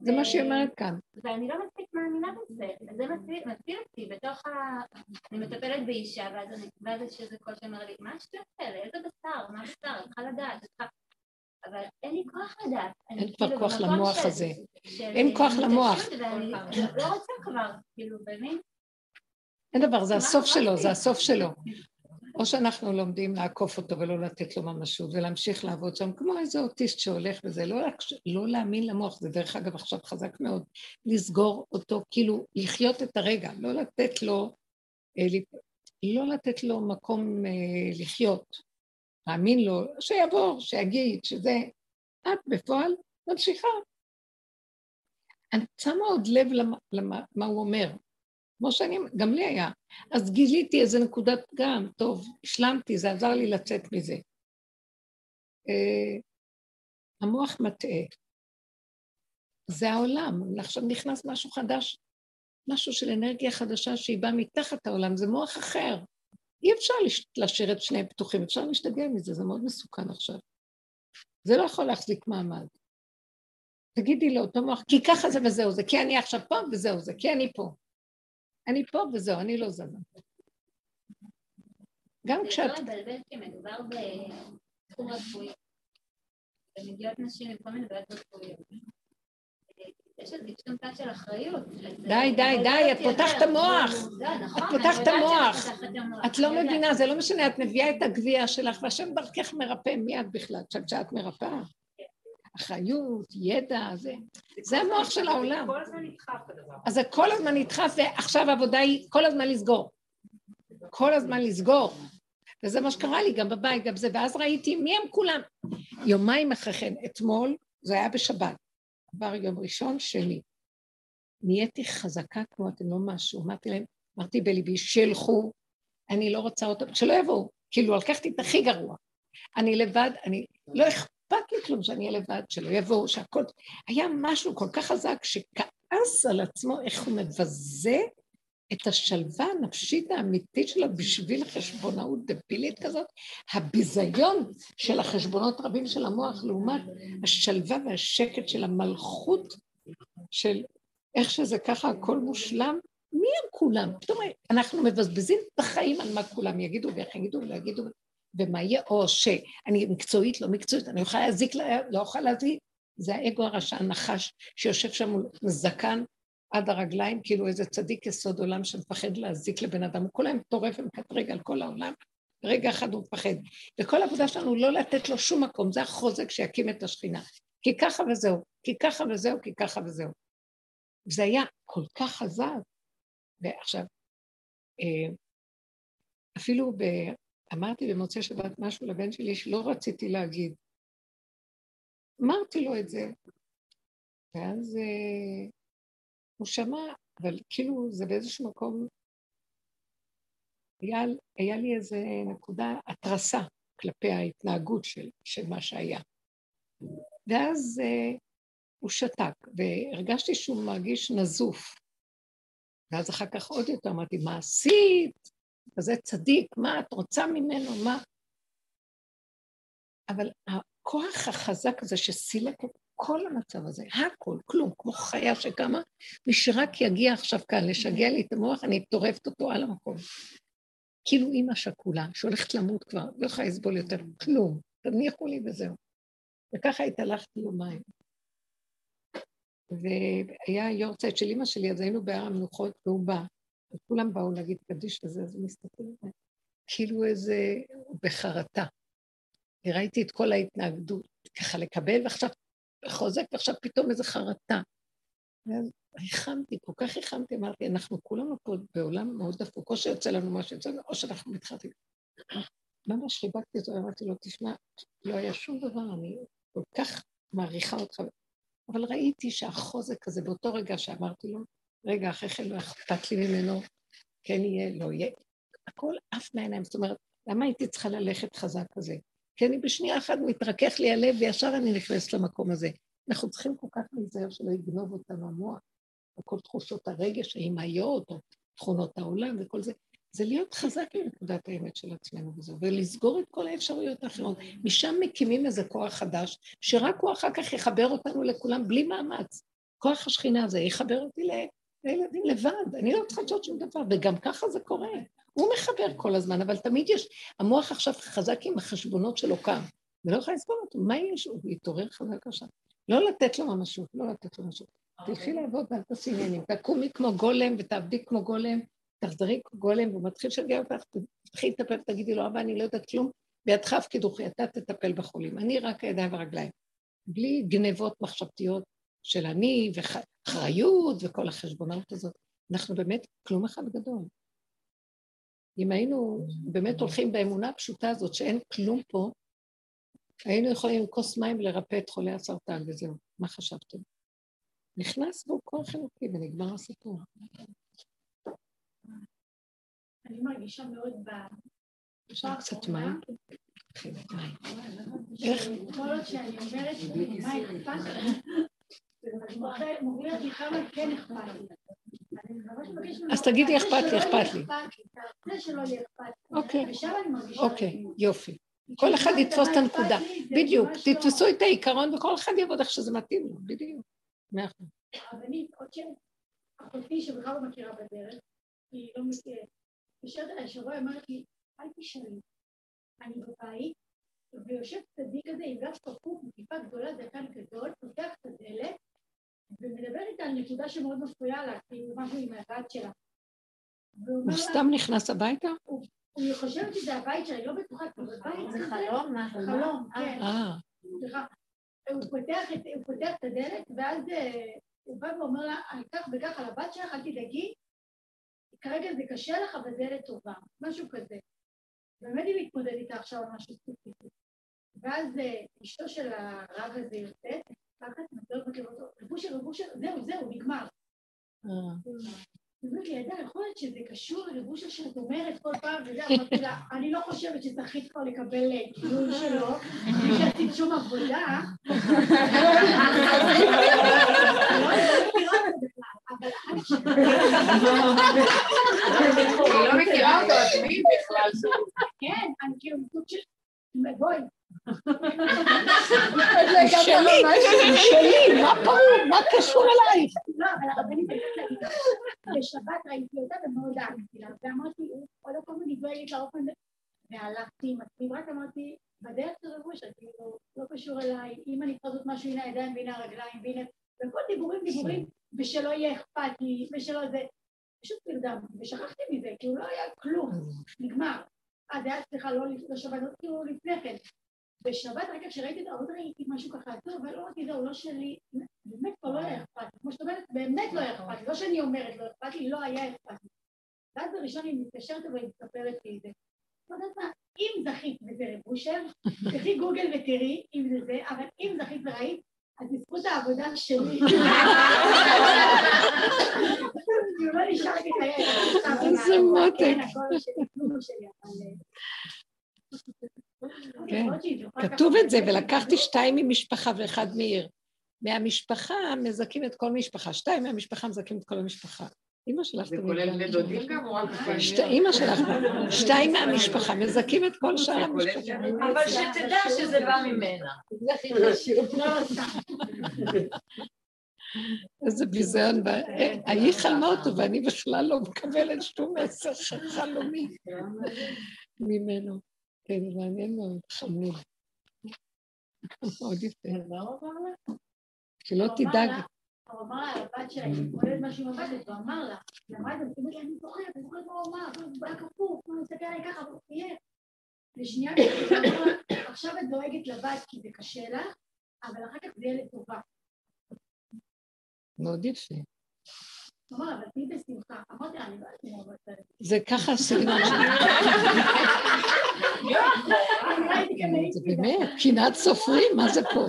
זה מה שהיא אומרת כאן. ואני לא מספיק מאמינה בזה, זה מציל אותי בתוך ה... אני מטפלת באישה, ואז יש איזה קול שאומר לי, מה השטויות האלה? איזה בשר? מה בשר? את צריכה לדעת, אבל אין לי כוח לדעת. אין כבר כוח למוח הזה. אין כוח למוח. ואני לא רוצה כבר, כאילו, באמת. אין דבר, זה הסוף שלו, זה הסוף שלו. או שאנחנו לומדים לעקוף אותו ולא לתת לו ממשות ולהמשיך לעבוד שם כמו איזה אוטיסט שהולך וזה, לא, לא להאמין למוח, זה דרך אגב עכשיו חזק מאוד, לסגור אותו, כאילו לחיות את הרגע, לא לתת לו, לא לתת לו מקום לחיות, להאמין לו, שיבוא, שיגיד, שזה, את בפועל ממשיכה. אני שמה עוד לב למה, למה הוא אומר, כמו שאני, גם לי היה. אז גיליתי איזה נקודת פגם, טוב, השלמתי, זה עזר לי לצאת מזה. Uh, המוח מטעה. זה העולם, עכשיו נכנס משהו חדש, משהו של אנרגיה חדשה שהיא באה מתחת העולם, זה מוח אחר. אי אפשר להשאיר את שניהם פתוחים, אפשר להשתגע מזה, זה מאוד מסוכן עכשיו. זה לא יכול להחזיק מעמד. תגידי לאותו מוח, כי ככה זה וזהו זה, כי אני עכשיו פה וזהו זה, כי אני פה. אני פה וזהו, אני לא זזה. גם כשאת... זה לא מבלבל כי מדובר בתחום רפואי. ומגיעות נשים עם כל מיני בעיות רפואיות. יש איזו צד של אחריות. די, די, די, את פותחת את המוח. נכון, את פותחת את המוח. את לא מבינה, זה לא משנה, את מביאה את הגבייה שלך, והשם דרכך מרפא מיד בכלל. חשבת שאת מרפאה? אחריות, ידע, זה, זה המוח של העולם. כל הזמן נדחף הדבר. אז זה כל הזמן נדחף, ועכשיו העבודה היא כל הזמן לסגור. כל הזמן לסגור. וזה מה שקרה לי גם בבית, גם זה, ואז ראיתי מי הם כולם. יומיים אחרי כן, אתמול, זה היה בשבת, עבר יום ראשון, שני. נהייתי חזקה כמו אתם לא משהו, אמרתי להם, אמרתי בליבי, שילכו, אני לא רוצה אותם, שלא יבואו, כאילו לקחתי את הכי גרוע. אני לבד, אני, לא אכפת לי כלום שאני אהיה לבד, שלא יבואו, שהכל... היה משהו כל כך חזק שכעס על עצמו איך הוא מבזה את השלווה הנפשית האמיתית שלו בשביל חשבונאות דבילית כזאת, הביזיון של החשבונות רבים של המוח לעומת השלווה והשקט של המלכות של איך שזה ככה הכל מושלם, מי הם כולם? פתאום אנחנו מבזבזים את החיים על מה כולם יגידו ואיך יגידו ולא יגידו, ומה יהיה, או שאני מקצועית, לא מקצועית, אני יכולה להזיק, לא יכולה להזיק. זה האגו הרשע, הנחש, שיושב שם זקן עד הרגליים, כאילו איזה צדיק יסוד עולם שמפחד להזיק לבן אדם, הוא כל היום טורף ומקטרג על כל העולם, רגע אחד הוא מפחד. וכל העבודה שלנו לא לתת לו שום מקום, זה החוזק שיקים את השכינה. כי ככה וזהו, כי ככה וזהו, כי ככה וזהו. זה היה כל כך חזק. ועכשיו, אה, אפילו. אמרתי במוצאי שבת משהו לבן שלי שלא רציתי להגיד. אמרתי לו את זה, ואז אה, הוא שמע, אבל כאילו זה באיזשהו מקום, היה, היה לי איזה נקודה התרסה כלפי ההתנהגות של, של מה שהיה. ואז uh, הוא שתק, והרגשתי שהוא מרגיש נזוף. ואז אחר כך עוד יותר אמרתי, מה עשית? כזה צדיק, מה את רוצה ממנו, מה? אבל הכוח החזק הזה שסילק את כל המצב הזה, הכל, כלום, כמו חיה שקמה, מי שרק יגיע עכשיו כאן לשגע לי את המוח, אני טורפת אותו על המקום. כאילו אימא שכולה, שהולכת למות כבר, לא יכולה לסבול יותר כלום, תניחו לי וזהו. וככה התהלכתי יומיים. והיה יורצייט של אימא שלי, אז היינו בהר המנוחות, והוא בא, וכולם באו להגיד קדיש וזה, אז הוא מסתכל עליי, כאילו איזה, בחרטה. וראיתי את כל ההתנגדות, ככה לקבל, ועכשיו חוזק, ועכשיו פתאום איזו חרטה. ואז ריחמתי, כל כך ריחמתי, אמרתי, אנחנו כולנו פה בעולם מאוד דפוק, או שיוצא לנו מה שיוצא לנו, או שאנחנו מתחרטים. ממש חיבקתי אותו, אמרתי לו, תשמע, לא היה שום דבר, אני כל כך מעריכה אותך. אבל ראיתי שהחוזק הזה, באותו רגע שאמרתי לו, רגע, אחרי כן לא אכפת לי ממנו, כן יהיה, לא יהיה. הכל עף מהעיניים, זאת אומרת, למה הייתי צריכה ללכת חזק כזה? כי אני בשנייה אחת מתרכך לי הלב, וישר אני נכנסת למקום הזה. אנחנו צריכים כל כך להיזהר שלא יגנוב אותנו המוח, וכל תחושות הרגש האימהיות, או תכונות העולם וכל זה. זה להיות חזק בנקודת האמת של עצמנו וזהו, ולסגור את כל האפשרויות האחרות. משם מקימים איזה כוח חדש, שרק הוא אחר כך יחבר אותנו לכולם בלי מאמץ. כוח השכינה הזה יחבר אותי לילדים לבד, אני לא צריכה לעשות שום דבר, וגם ככה זה קורה. הוא מחבר כל הזמן, אבל תמיד יש, המוח עכשיו חזק עם החשבונות שלו כאן, ולא יכול לסבור אותו, מה יש? הוא יתעורר חזק עכשיו. לא לתת לו ממשות, לא לתת לו ממשות. תלכי לעבוד ואל תעשי עניינים, תקומי כמו גולם ותעבדי כמו גולם, תחזרי כמו גולם, והוא מתחיל לשגע אותך, תתחיל לטפל, תגידי לו, אבא, אני לא יודעת כלום, בידך הפקידוכי, אתה תטפל בחולים, אני רק הידיים והרגליים. בלי גנבות מחשבתיות של אני ואחריות וכל החשבונאות הזאת. אנחנו באמת כלום אחד גדול. אם היינו באמת הולכים באמונה הפשוטה הזאת שאין כלום פה, היינו יכולים עם כוס מים לרפא את חולי הסרטן וזהו. מה חשבתם? נכנס בו כוח אלוקי ונגמר הסיפור. אני מרגישה מאוד ב... לנו קצת מים? איך? כל עוד שאני אומרת מה אכפת לי, אז תגידי אכפת לי, אכפת לי. אוקיי. אוקיי, יופי. כל אחד יתפוס את הנקודה. בדיוק, תתפסו את העיקרון וכל אחד יעבוד איך שזה מתאים לו, בדיוק. מאה אחוז. הרבנית, עוד שאחותי שבכלל לא מכירה בדרך, היא לא מכירה, יושבת עליי אומרת לי, אל תשאלי, אני בבית, ויושב צדיק כזה עם גב כפוף, עם כיפה גדולה, זקן גדול, פותח את הדלת, ומדבר איתה על נקודה שמאוד מפריעה לה, כאילו משהו עם הבת שלה. הוא סתם נכנס הביתה? אני חושבת שזה הבית שלה, אני לא בטוחה, זה חלום? מה? חלום, כן. אה, סליחה. הוא פותח את- הוא פותח את הדלת, ואז אה, הוא בא ואומר לה, אני כך וכך על הבת שלך, אל תדאגי, כרגע זה קשה לך, אבל זה ילד טובה, משהו כזה. באמת היא מתמודדת איתה עכשיו על משהו ספציפי. ואז אה, אשתו של הרב הזה יוצאת, רבושר, רבושר, זהו, זהו, נגמר. אה. היא אומרת לי, ידע, יכול להיות שזה קשור לרבושר שאת אומרת כל פעם, וזה, אמרתי לה, אני לא חושבת שזכית כבר לקבל אה, גילוי שלו, בלי שעשית שום עבודה. אבל אני לא מכירה אותו, אז מי בכלל זה? כן, אני כאילו סוג של... בואי. שלי, שלי, מה פה, מה קשור אלייך? לא, אבל הרבנית הייתה בשבת ראיתי אותה ומאוד אהבתי לה, ואמרתי, עוד פעם אני דואגת לאופן, והלכתי עם עצמי, רק אמרתי, בדרך זה לבוש, כאילו, לא קשור אליי, אם אני צריכה לעשות משהו, הנה הידיים והנה הרגליים, והנה, וכל דיבורים דיבורים, ושלא יהיה אכפת לי, ושלא זה, פשוט נרדמתי, ושכחתי מזה, כי הוא לא היה כלום, נגמר. אז זה היה, סליחה, לא לשבת, לא כאילו לפני כן. בשבת, רגע כשראיתי את זה, עוד ראיתי משהו ככה טוב, אבל לא אמרתי, זהו, לא שלי, באמת כבר לא היה אכפת לי, כמו שאת אומרת, באמת לא היה אכפת לי, לא שאני אומרת לא אכפת לי, לא היה אכפת לי. ואז בראשון היא מתקשרת והיא מספרת לי את זה. לא יודעת מה, אם זכית וזה רב אושר, תעשי גוגל ותראי אם זה זה, אבל אם זכית וראית, אז בזכות העבודה שלי. כאילו לא נשארתי חיי. איזה מותק. כן. כן, כתוב את זה, ולקחתי שתיים ממשפחה ואחד מעיר. מהמשפחה מזכים את כל משפחה, שתיים מהמשפחה מזכים את כל המשפחה. אימא שלך זה תמיד כולל גם- בני דודים גם או רק אימא שלך, שתיים מהמשפחה מזכים את כל שאר המשפחה. אבל שתדע שזה בא ממנה. איזה ביזיון, וה- ההיא חלמה אותו ואני בכלל לא מקבלת שום מסר חלומי ממנו. כן, מעניין מאוד, חמוד. מאוד יפה. שלא תדאג. הוא אמר לה, הבת שלה, היא מתמודדת משהו עם הבת, הוא אמר לה, לי, אני זוכרת, אני זוכרת מה הוא אמר, הוא היה כפוף, הוא מסתכל עליי ככה, הוא אמר לה, עכשיו את דואגת לבת כי זה קשה לך, אבל אחר כך זה יהיה לטובה. מאוד יפה. לא. זה ככה הסגנון שלי. אני ראיתי גם זה באמת, קנאת סופרים, מה זה פה?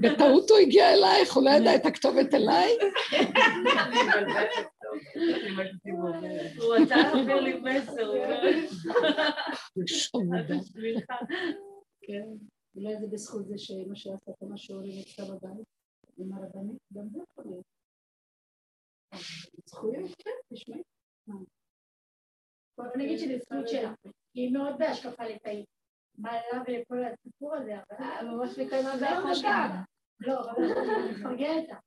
בטעות הוא הגיע אלייך, הוא לא ידע את הכתובת אליי? הוא רצה להעביר לי מסר, הוא חמודה. כן, אולי זה בזכות זה שאמא שלה עשתה כמה שיעורים אצלה בבית, עם הרבנית, גם זה יכול להיות. זכויות, כן, תשמעי. בוא נגיד שזה זכות שלה, כי היא מאוד בהשקפה ליטאית. מה לה ולכל הסיפור הזה, אבל... ממש מקיימה בהחלטה. לא, אבל אני מפרגנת לה.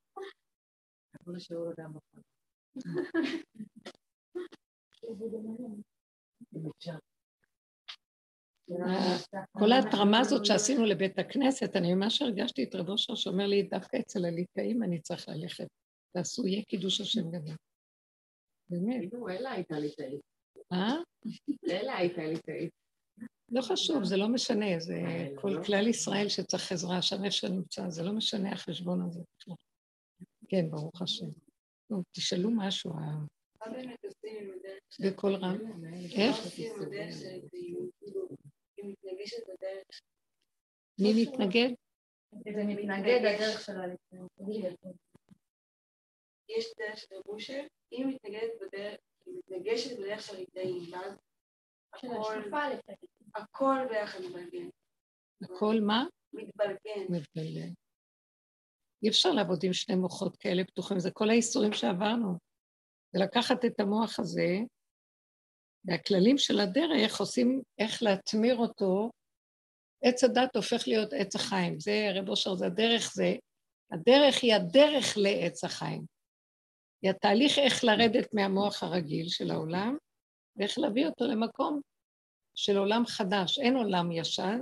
כל ההתרמה הזאת שעשינו לבית הכנסת, אני ממש הרגשתי את רב אושר שאומר לי, דווקא אצל הליטאים אני צריך ללכת. תעשו, יהיה קידוש השם גדול. באמת. כאילו, אלה הייתה ליטאית. אה? אלה הייתה ליטאית. לא חשוב, זה לא משנה, זה אה, כל לא. כלל ישראל שצריך עזרה, שם איפה שנמצא, זה לא משנה החשבון הזה. בכלל. כן, ברוך השם. נו, תשאלו משהו, ה- מה באמת עושים עם הדרך של... בקול רם. איך? עושים עם הדרך. מי מתנגד? זה מתנגד הדרך שלה ליטאיות. יש דרך של רבושר, היא מתנגדת בדרך, היא מתנגשת בדרך של ליטאים, ואז הכל, ביחד מתבלגן. הכל מה? מתבלגן. אי אפשר לעבוד עם שני מוחות כאלה פתוחים, זה כל האיסורים שעברנו. זה לקחת את המוח הזה, והכללים של הדרך עושים איך להטמיר אותו. עץ הדת הופך להיות עץ החיים. זה, רב אושר, זה הדרך, זה... הדרך היא הדרך לעץ החיים. היא התהליך איך לרדת מהמוח הרגיל של העולם, ואיך להביא אותו למקום של עולם חדש. אין עולם ישן,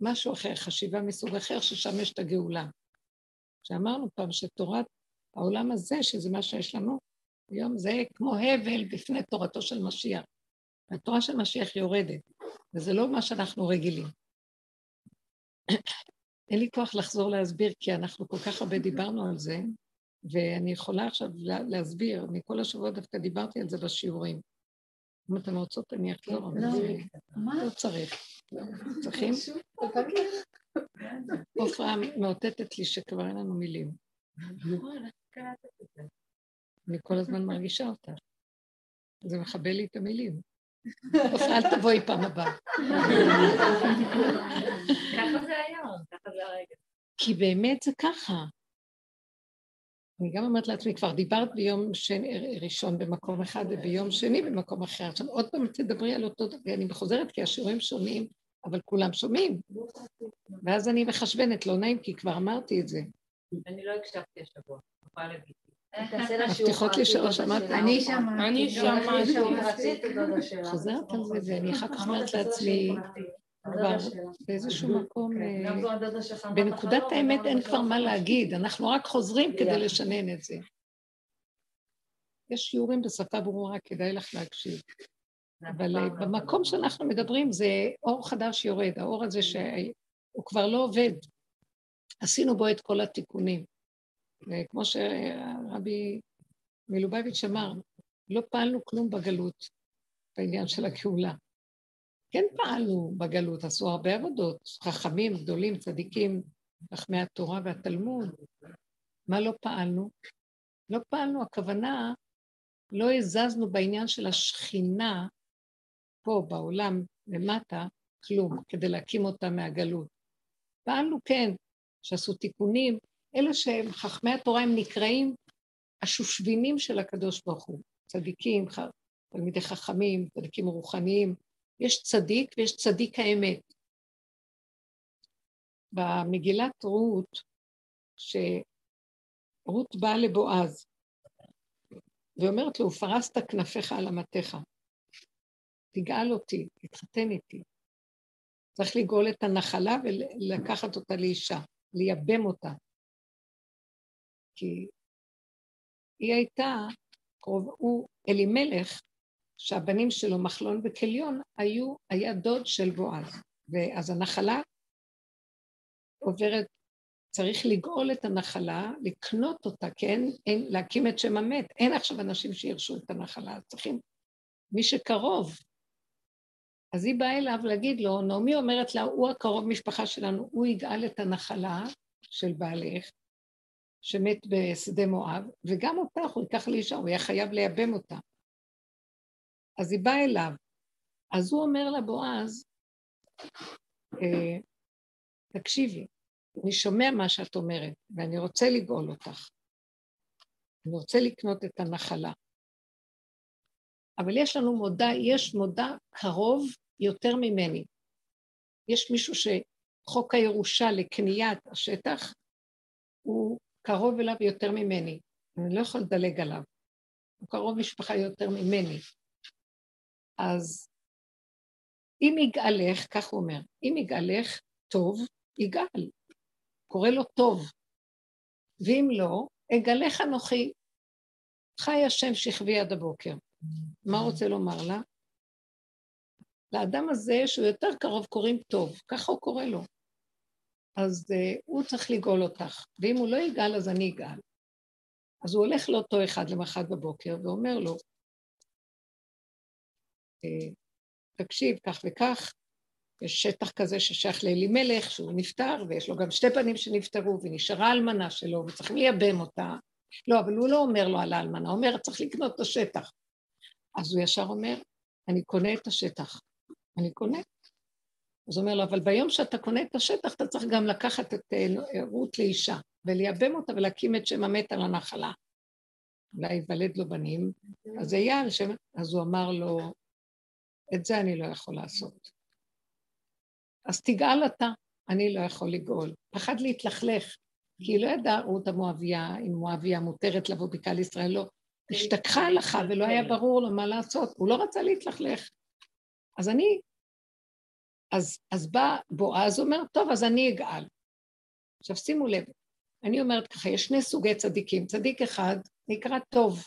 משהו אחר, חשיבה מסוג אחר, ששם יש את הגאולה. שאמרנו פעם שתורת העולם הזה, שזה מה שיש לנו, היום זה כמו הבל בפני תורתו של משיח. התורה של משיח יורדת, וזה לא מה שאנחנו רגילים. אין לי כוח לחזור להסביר, כי אנחנו כל כך הרבה דיברנו על זה, ואני יכולה עכשיו לה- להסביר, מכל השבועות דווקא דיברתי על זה בשיעורים. אם אתן רוצות, אני אחזור, אבל לא. זה- מה? לא צריך. צריכים? עופרה מאותתת לי שכבר אין לנו מילים. אני כל הזמן מרגישה אותה. זה מכבה לי את המילים. אל תבואי פעם הבאה. ככה זה היום, ככה זה הרגע. כי באמת זה ככה. אני גם אומרת לעצמי, כבר דיברת ביום שני, ראשון במקום אחד וביום שני במקום אחר. עכשיו עוד פעם תדברי על אותו דבר, אני חוזרת כי השיעורים שונים, אבל כולם שומעים. ואז אני מחשבנת, לא נעים, כי כבר אמרתי את זה. אני לא הקשבתי השבוע. יכולה להגיד. מבטיחות לי שלא שמעת. אני שמעתי. אני שמעתי. חוזרת על זה, ואני אחר כך אומרת לעצמי, כבר באיזשהו מקום, כן, גם אה, זו הדודה שלך. בנקודת האמת אין כבר מה להגיד, אנחנו רק חוזרים כדי. לשנן את זה. יש שיעורים בשפה ברורה, כדאי לך להקשיב. אבל אה, במקום שאנחנו מדברים זה אור חדש יורד, האור הזה שהוא כבר לא עובד. עשינו בו את כל התיקונים. וכמו שרבי מלובביץ' אמר, לא פעלנו כלום בגלות בעניין של הגאולה. כן פעלנו בגלות, עשו הרבה עבודות, חכמים גדולים, צדיקים, חכמי התורה והתלמוד. מה לא פעלנו? לא פעלנו, הכוונה, לא הזזנו בעניין של השכינה פה בעולם למטה כלום, כדי להקים אותה מהגלות. פעלנו כן, שעשו תיקונים, אלה שהם חכמי התורה הם נקראים השושבינים של הקדוש ברוך הוא, צדיקים, תלמידי חכמים, צדיקים רוחניים, יש צדיק ויש צדיק האמת. במגילת רות, שרות באה לבועז, ואומרת לו, פרסת כנפיך על אמתיך, תגאל אותי, תתחתן איתי. צריך לגאול את הנחלה ולקחת אותה לאישה, לייבם אותה. כי היא הייתה, קרוב, הוא אלימלך, שהבנים שלו, מחלון וכליון, היו, היה דוד של בועז. ואז הנחלה עוברת, צריך לגאול את הנחלה, לקנות אותה, כן? אין, להקים את שם המת. אין עכשיו אנשים שירשו את הנחלה, צריכים מי שקרוב. אז היא באה אליו להגיד לו, נעמי אומרת לה, הוא הקרוב משפחה שלנו, הוא יגאל את הנחלה של בעלך, שמת בשדה מואב, וגם אותך הוא ייקח לאישה, הוא היה חייב לייבם אותה. אז היא באה אליו. אז הוא אומר לבועז, אה, תקשיבי, אני שומע מה שאת אומרת, ואני רוצה לגאול אותך. אני רוצה לקנות את הנחלה. אבל יש לנו מודע, יש מודע קרוב יותר ממני. יש מישהו שחוק הירושה לקניית השטח, הוא קרוב אליו יותר ממני. אני לא יכול לדלג עליו. הוא קרוב משפחה יותר ממני. אז אם יגאלך, כך הוא אומר, אם יגאלך טוב, יגאל. קורא לו טוב. ואם לא, אגלך אנוכי. חי השם שכבי עד הבוקר. מה רוצה לומר לה? לאדם הזה, שהוא יותר קרוב, קוראים טוב. ככה הוא קורא לו. אז uh, הוא צריך לגאול אותך, ואם הוא לא יגאל, אז אני אגאל. אז הוא הולך לאותו אחד למחרת בבוקר ואומר לו, אה, תקשיב, כך וכך, יש שטח כזה ששייך לאלימלך, שהוא נפטר, ויש לו גם שתי בנים שנפטרו, ונשארה אלמנה שלו, וצריכים לייבם אותה. לא, אבל הוא לא אומר לו על האלמנה, הוא אומר, צריך לקנות את השטח. אז הוא ישר אומר, אני קונה את השטח. אני קונה. אז הוא אומר לו, אבל ביום שאתה קונה את השטח, אתה צריך גם לקחת את אה, רות לאישה, ולייבם אותה ולהקים את שם המת על הנחלה. אולי ייוולד לו בנים, אז זה יהיה על שם... אז הוא אמר לו, את זה אני לא יכול לעשות. אז תגאל אתה, אני לא יכול לגאול. פחד להתלכלך, כי היא לא ידעה רות המואביה, אם מואביה מותרת לבוא בקהל ישראל, לא. השתכחה הלכה ולא היה ברור לו מה לעשות, הוא לא רצה להתלכלך. אז אני, אז, אז בא בועז אומר, טוב, אז אני אגאל. עכשיו שימו לב, אני אומרת ככה, יש שני סוגי צדיקים. צדיק אחד נקרא טוב,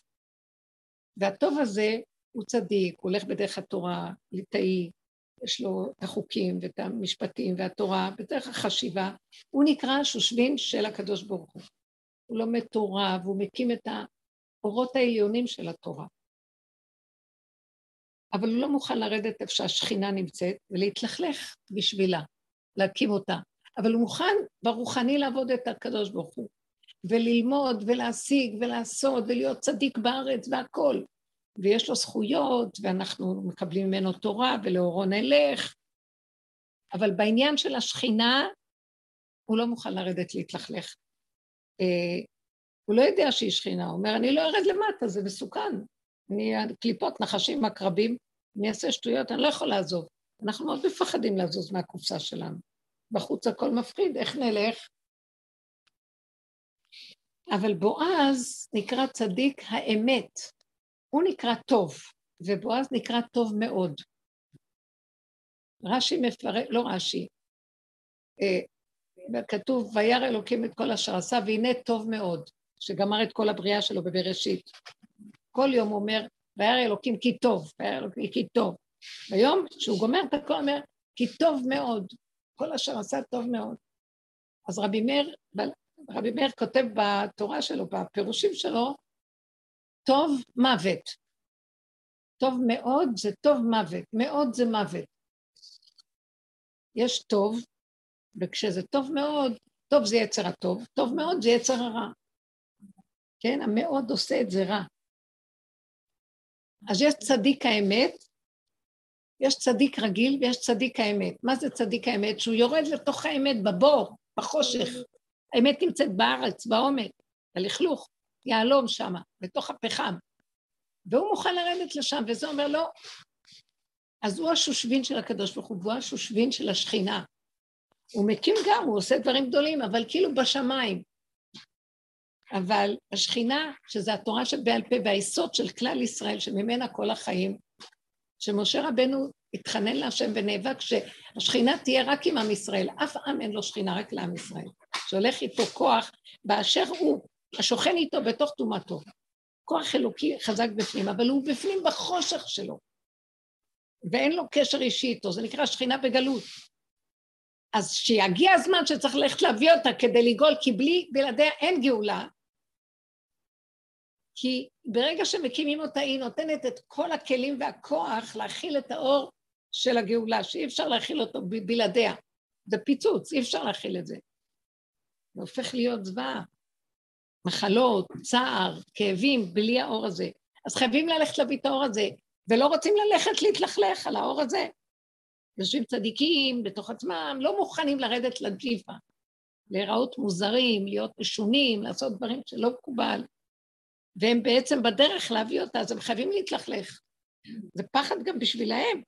והטוב הזה הוא צדיק, הוא הולך בדרך התורה, ליטאי, יש לו את החוקים ואת המשפטים והתורה, בדרך החשיבה, הוא נקרא השושבין של הקדוש ברוך הוא. הוא לומד תורה והוא מקים את האורות העליונים של התורה. אבל הוא לא מוכן לרדת איפה שהשכינה נמצאת ולהתלכלך בשבילה, להקים אותה. אבל הוא מוכן ברוחני לעבוד את הקדוש ברוך הוא, וללמוד ולהשיג ולעשות ולהיות צדיק בארץ והכול. ויש לו זכויות, ואנחנו מקבלים ממנו תורה, ולאורו נלך. אבל בעניין של השכינה, הוא לא מוכן לרדת להתלכלך. אה, הוא לא יודע שהיא שכינה, הוא אומר, אני לא ארד למטה, זה מסוכן. אני, קליפות, נחשים, עקרבים, אני אעשה שטויות, אני לא יכול לעזוב. אנחנו מאוד מפחדים לזוז מהקופסה שלנו. בחוץ הכל מפחיד, איך נלך? אבל בועז נקרא צדיק האמת. הוא נקרא טוב, ובועז נקרא טוב מאוד. רש"י מפרט, לא רש"י, אה, כתוב, וירא אלוקים את כל אשר עשה, והנה טוב מאוד, שגמר את כל הבריאה שלו בבראשית. כל יום הוא אומר, וירא אלוקים כי טוב, וירא אלוקים כי טוב. ביום שהוא גומר את הכל, אומר, כי טוב מאוד, כל אשר עשה טוב מאוד. אז רבי מאיר, רבי מאיר כותב בתורה שלו, בפירושים שלו, טוב מוות. טוב מאוד זה טוב מוות, מאוד זה מוות. יש טוב, וכשזה טוב מאוד, טוב זה יצר הטוב, טוב מאוד זה יצר הרע. כן, המאוד עושה את זה רע. אז יש צדיק האמת, יש צדיק רגיל ויש צדיק האמת. מה זה צדיק האמת? שהוא יורד לתוך האמת, בבור, בחושך. האמת נמצאת בארץ, בעומק, בלכלוך, יהלום שם, בתוך הפחם. והוא מוכן לרדת לשם, וזה אומר לו, לא. אז הוא השושבין של הקדוש ברוך הוא, והוא השושבין של השכינה. הוא מקים גם, הוא עושה דברים גדולים, אבל כאילו בשמיים. אבל השכינה, שזה התורה שבעל פה והיסוד של כלל ישראל, שממנה כל החיים, שמשה רבנו התחנן להשם ונאבק שהשכינה תהיה רק עם עם ישראל, אף עם אין לו שכינה, רק לעם ישראל. שהולך איתו כוח באשר הוא, השוכן איתו בתוך טומאתו. כוח אלוקי חזק בפנים, אבל הוא בפנים בחושך שלו. ואין לו קשר אישי איתו, זה נקרא שכינה בגלות. אז שיגיע הזמן שצריך ללכת להביא אותה כדי לגאול, כי בלי, בלעדיה אין גאולה, כי ברגע שמקימים אותה היא נותנת את כל הכלים והכוח להכיל את האור של הגאולה, שאי אפשר להכיל אותו בלעדיה. זה פיצוץ, אי אפשר להכיל את זה. זה הופך להיות זוועה. מחלות, צער, כאבים, בלי האור הזה. אז חייבים ללכת להביא את האור הזה, ולא רוצים ללכת להתלכלך על האור הזה. יושבים צדיקים בתוך עצמם, לא מוכנים לרדת לג'יפה, להיראות מוזרים, להיות משונים, לעשות דברים שלא מקובל. והם בעצם בדרך להביא אותה, אז הם חייבים להתלכלך. זה פחד גם בשבילהם,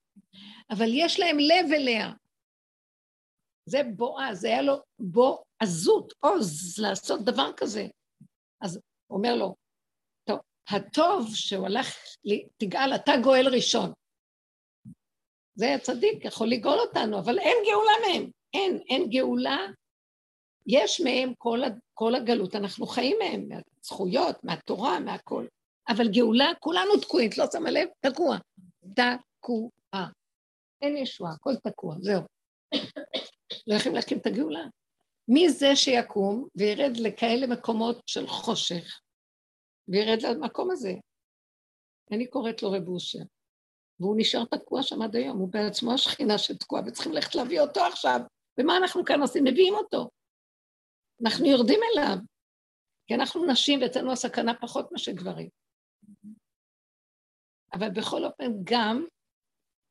אבל יש להם לב אליה. זה בואה, זה היה לו בו עזות, עוז, לעשות דבר כזה. אז הוא אומר לו, טוב, הטוב שהוא הלך, תגאל, אתה גואל ראשון. זה הצדיק, יכול לגאול אותנו, אבל אין גאולה מהם. אין, אין גאולה. יש מהם כל, כל הגלות, אנחנו חיים מהם, מהזכויות, מהתורה, מהכל. אבל גאולה, כולנו תקועים, לא שמה לב? תקוע. תקוע. אין ישועה, הכל תקוע, זהו. לא יכולים להקים את הגאולה. מי זה שיקום וירד לכאלה מקומות של חושך, וירד למקום הזה? אני קוראת לו רב אושר, והוא נשאר תקוע שם עד היום, הוא בעצמו השכינה שתקועה, וצריכים ללכת להביא אותו עכשיו. ומה אנחנו כאן עושים? מביאים אותו. אנחנו יורדים אליו, כי אנחנו נשים ואצלנו הסכנה פחות מאשר גברים. אבל בכל אופן, גם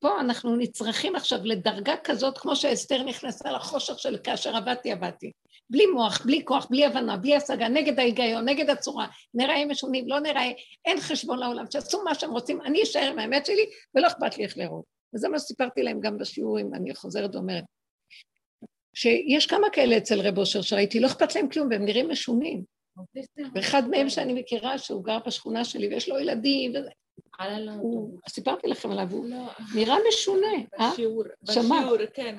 פה אנחנו נצרכים עכשיו לדרגה כזאת, כמו שאסתר נכנסה לחושך של כאשר עבדתי, עבדתי. בלי מוח, בלי כוח, בלי הבנה, בלי השגה, נגד ההיגיון, נגד הצורה, נראה משונים, לא נראה, אין חשבון לעולם, שעשו מה שהם רוצים, אני אשאר עם האמת שלי, ולא אכפת לי איך לראות. וזה מה שסיפרתי להם גם בשיעורים, אני חוזרת ואומרת. שיש כמה כאלה אצל רב אושר שראיתי, לא אכפת להם כלום, והם נראים משונים. ואחד מהם שאני מכירה, שהוא גר בשכונה שלי, ויש לו ילדים, סיפרתי לכם עליו, הוא נראה משונה, אה? בשיעור, בשיעור, כן.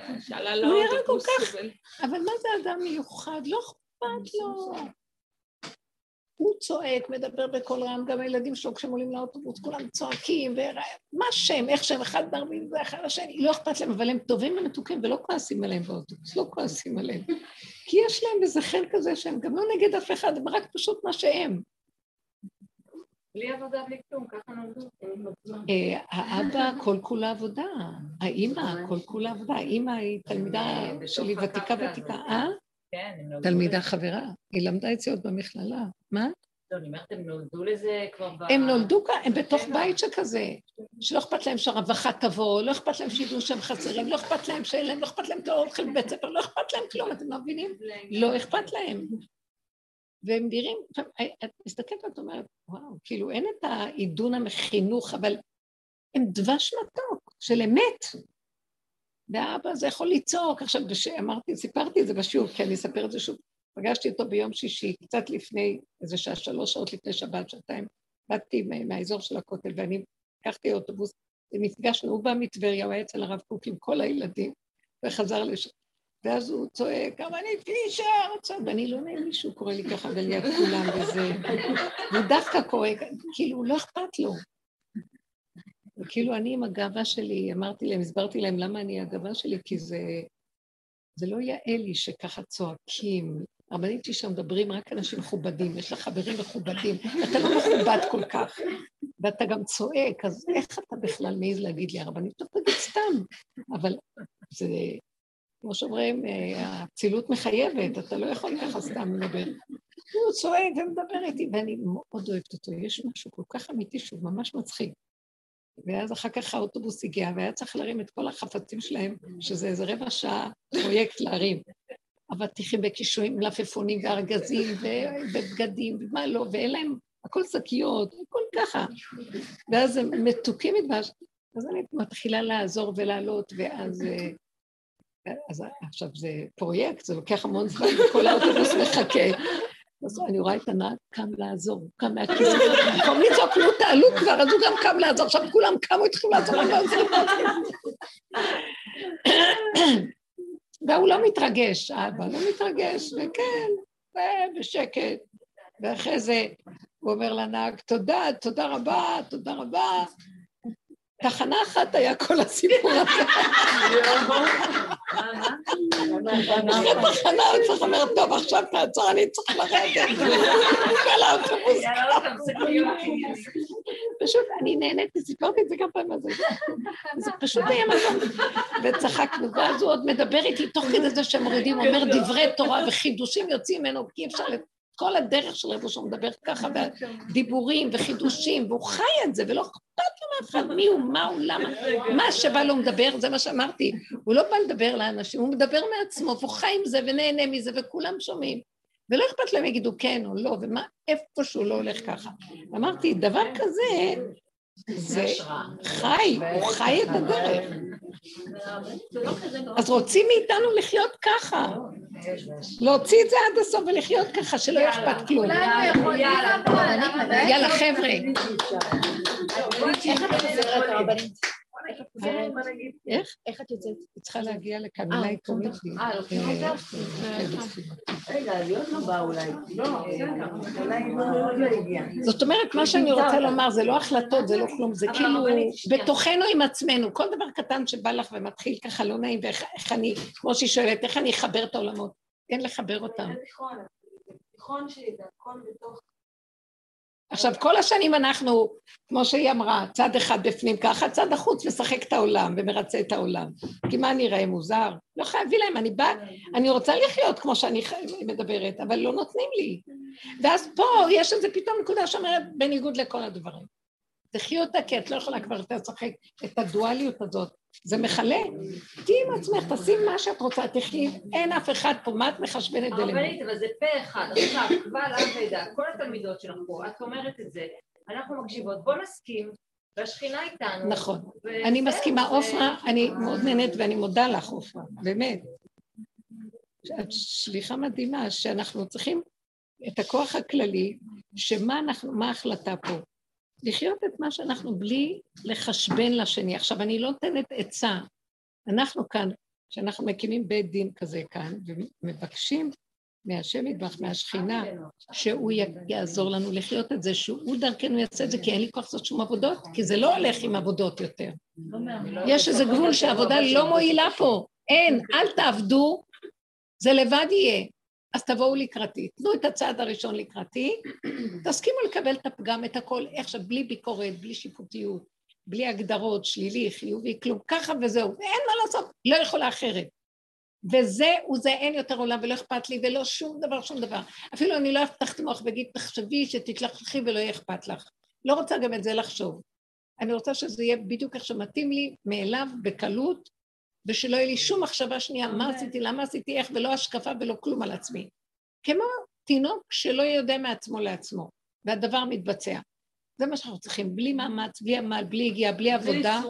הוא נראה כל כך, אבל מה זה אדם מיוחד? לא אכפת לו. הוא צועק, מדבר בקול רם, גם הילדים שלו כשהם עולים לאוטובוס, כולם צועקים, מה שם, איך שהם, אחד דרבים זה אחד השני, לא אכפת להם, אבל הם טובים ומתוקים ולא כועסים עליהם באוטובוס, לא כועסים עליהם. כי יש להם איזה חן כזה שהם גם לא נגד אף אחד, הם רק פשוט מה שהם. בלי עבודה, בלי כלום, ככה נולדו. אה, האבא כל כולה עבודה, האימא כל כולה עבודה, האימא היא תלמידה שלי ותיקה ותיקה, אה? כן, תלמידה חברה, היא למדה את זה עוד במכללה, מה? לא, אני אומרת, הם נולדו לזה כבר ב... הם נולדו כאן, הם בתוך בית שכזה, שלא אכפת להם שהרווחה תבוא, לא אכפת להם שידעו שהם חסרים, לא אכפת להם שאין להם, לא אכפת להם לא אוכל בבית ספר, לא אכפת להם כלום, אתם מבינים? לא אכפת להם. והם נראים, את מסתכלת ואת אומרת, וואו, כאילו אין את העידון החינוך, אבל הם דבש מתוק של אמת. והאבא הזה יכול לצעוק, עכשיו, אמרתי, סיפרתי את זה בשיעור, כי אני אספר את זה שוב. פגשתי אותו ביום שישי, קצת לפני, איזה שעה, שלוש שעות לפני שבת, שעתיים, באתי מהאזור של הכותל, ואני לקחתי אוטובוס, ונפגשנו, הוא בא מטבריה, הוא היה אצל הרב קוק עם כל הילדים, וחזר לשם. ואז הוא צועק, אבל אני פישר, ואני לא נעים לי שהוא קורא לי ככה וליד כולם וזה. הוא דווקא קורא, כאילו, לא אכפת לו. וכאילו אני עם הגאווה שלי, אמרתי להם, הסברתי להם למה אני הגאווה שלי, כי זה, זה לא יאה לי שככה צועקים. רבנית שם מדברים רק אנשים מכובדים, יש לך חברים מכובדים, אתה לא מכובד כל כך, ואתה גם צועק, אז איך אתה בכלל מעז להגיד לי, הרבנית? טוב, תגיד סתם, אבל זה, כמו שאומרים, אה, האצילות מחייבת, אתה לא יכול ככה סתם לדבר. הוא צועק ומדבר איתי, ואני מאוד אוהבת אותו. יש משהו כל כך אמיתי שהוא ממש מצחיק. ואז אחר כך האוטובוס הגיע, והיה צריך להרים את כל החפצים שלהם, שזה איזה רבע שעה פרויקט להרים. אבטיחים וקישואים, מלפפונים וארגזים ובגדים ומה לא, ואין להם, הכל שקיות, הכל ככה. ואז הם מתוקים מדבש. אז אני מתחילה לעזור ולעלות, ואז... אז עכשיו זה פרויקט, זה לוקח המון זמן, וכל האוטובוס מחכה. אז אני רואה את הנהג קם לעזור, הוא קם מהכיסא, במקום לצעוק, נו תעלו כבר, אז הוא גם קם לעזור, עכשיו כולם קמו, התחילו לעזור, והוא לא מתרגש, האבא לא מתרגש, וכן, ובשקט. ואחרי זה הוא אומר לנהג, תודה, תודה רבה, תודה רבה. תחנה אחת היה כל הסיפור הזה. אחרי תחנה הוא צריך לומר, טוב, עכשיו תעצור, אני צריך לרדת. כל האוטובוס. פשוט, אני נהנית, סיפרתי את זה גם פעם, זה פשוט היה מקום. וצחקנו, ואז הוא עוד מדבר איתי, תוך כדי זה שהם מורידים, אומר דברי תורה וחידושים יוצאים ממנו, כי אי אפשר כל הדרך של רבו שהוא מדבר ככה, ודיבורים וחידושים, והוא חי את זה, ולא אכפת לו מאף אחד מי הוא, מה הוא, למה. מה שבא לו מדבר, זה מה שאמרתי. הוא לא בא לדבר לאנשים, הוא מדבר מעצמו, והוא חי עם זה ונהנה מזה, וכולם שומעים. ולא אכפת להם יגידו כן או לא, ומה, איפה שהוא לא הולך ככה. אמרתי, דבר כזה, זה חי, הוא חי את הדרך. אז רוצים מאיתנו לחיות ככה. להוציא את זה עד הסוף ולחיות ככה, שלא יהיה אכפת כלום. יאללה, חבר'ה. איך? איך את יוצאת? היא צריכה להגיע לכאן, אולי קוראים לי. אה, לוקחים אותך? רגע, אז היא עוד לא באה אולי. לא, אולי היא עוד לא הגיעה. זאת אומרת, מה שאני רוצה לומר, זה לא החלטות, זה לא כלום, זה כאילו בתוכנו עם עצמנו. כל דבר קטן שבא לך ומתחיל ככה לא נעים, ואיך אני, כמו שהיא שואלת, איך אני אחבר את העולמות? אין לחבר אותם. תיכון שלי, זה הכל בתוך עכשיו, כל השנים אנחנו, כמו שהיא אמרה, צד אחד בפנים ככה, צד החוץ משחק את העולם ומרצה את העולם. כי מה נראה מוזר? לא חייבי להם, אני באה, אני רוצה לחיות כמו שאני מדברת, אבל לא נותנים לי. ואז פה יש איזה פתאום נקודה שאומרת, בניגוד לכל הדברים. תחי אותה, כי את לא יכולה כבר לשחק את הדואליות הזאת. זה מכלה. תהיי עם עצמך, תשים מה שאת רוצה, תחי, אין אף אחד פה, מה את מחשבנת דלם? הרבנית, אבל זה פה אחד. עכשיו, קבל עם ועדה, כל התלמידות שלך פה, את אומרת את זה, אנחנו מקשיבות, בוא נסכים, והשכינה איתנו. נכון. אני מסכימה, עופרה, אני מאוד נהנית ואני מודה לך, עופרה, באמת. את שליחה מדהימה, שאנחנו צריכים את הכוח הכללי, שמה אנחנו, מה ההחלטה פה? לחיות את מה שאנחנו בלי לחשבן לשני. עכשיו, אני לא נותנת עצה. אנחנו כאן, כשאנחנו מקימים בית דין כזה כאן, ומבקשים מהשם ידבח, מהשכינה, שהוא יעזור לנו לחיות את זה, שהוא דרכנו יעשה את זה, כי אין לי כוח לעשות שום עבודות, כי זה לא הולך עם עבודות יותר. יש איזה גבול שהעבודה לא מועילה פה. אין, אל תעבדו, זה לבד יהיה. אז תבואו לקראתי, תנו את הצעד הראשון לקראתי, תסכימו לקבל את הפגם, את הכל, עכשיו, בלי ביקורת, בלי שיפוטיות, בלי הגדרות, שלילי, חיובי, כלום, ככה וזהו, ואין מה לעשות, לא יכולה אחרת. וזהו זה, אין יותר עולם ולא אכפת לי ולא שום דבר, שום דבר. אפילו אני לא אפתח את המוח ואגיד, תחשבי שתתלכלכי ולא יהיה אכפת לך. לא רוצה גם את זה לחשוב. אני רוצה שזה יהיה בדיוק איך שמתאים לי, מאליו, בקלות, ושלא יהיה לי שום מחשבה שנייה מה עשיתי, למה עשיתי, איך, ולא השקפה ולא כלום על עצמי. כמו תינוק שלא יודע מעצמו לעצמו, והדבר מתבצע. זה מה שאנחנו צריכים, בלי מאמץ, בלי עמל, בלי הגיעה, בלי עבודה.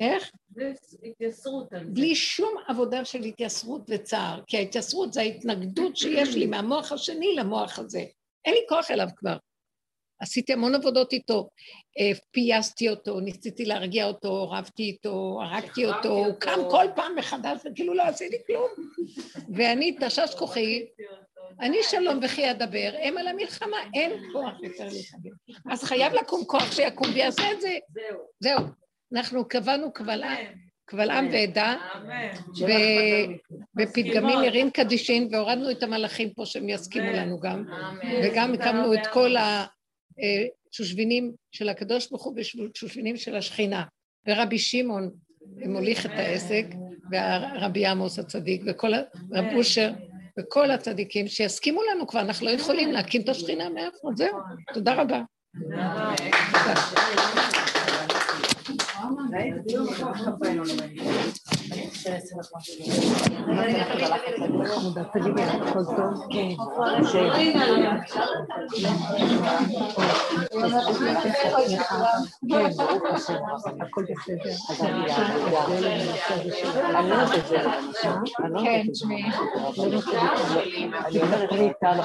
איך? בלי התייסרות. בלי שום עבודה של התייסרות וצער, כי ההתייסרות זה ההתנגדות שיש לי מהמוח השני למוח הזה. אין לי כוח אליו כבר. עשיתי המון עבודות איתו, אה, פייסתי אותו, ניסיתי להרגיע אותו, רבתי איתו, הרגתי אותו, הוא קם כל פעם מחדש וכאילו לא עשיתי כלום. ואני תשש כוחי, אני שלום וכי אדבר, הם על המלחמה, אין כוח יותר להיחבר. אז חייב לקום כוח שיקום ויעשה את זה. זהו. אנחנו קבענו קבל עם. קבל עם ועדה, בפתגמים נראים קדישין, והורדנו את המלאכים פה שהם יסכימו לנו גם, וגם הקמנו את כל השושבינים של הקדוש ברוך הוא ושושבינים של השכינה. ורבי שמעון מוליך את העסק, והרבי עמוס הצדיק, וכל רב אושר, וכל הצדיקים שיסכימו לנו כבר, אנחנו לא יכולים להקים את השכינה מאיפה, זהו, תודה רבה. כן, תשמעי. אני אומרת, אני איתה לא.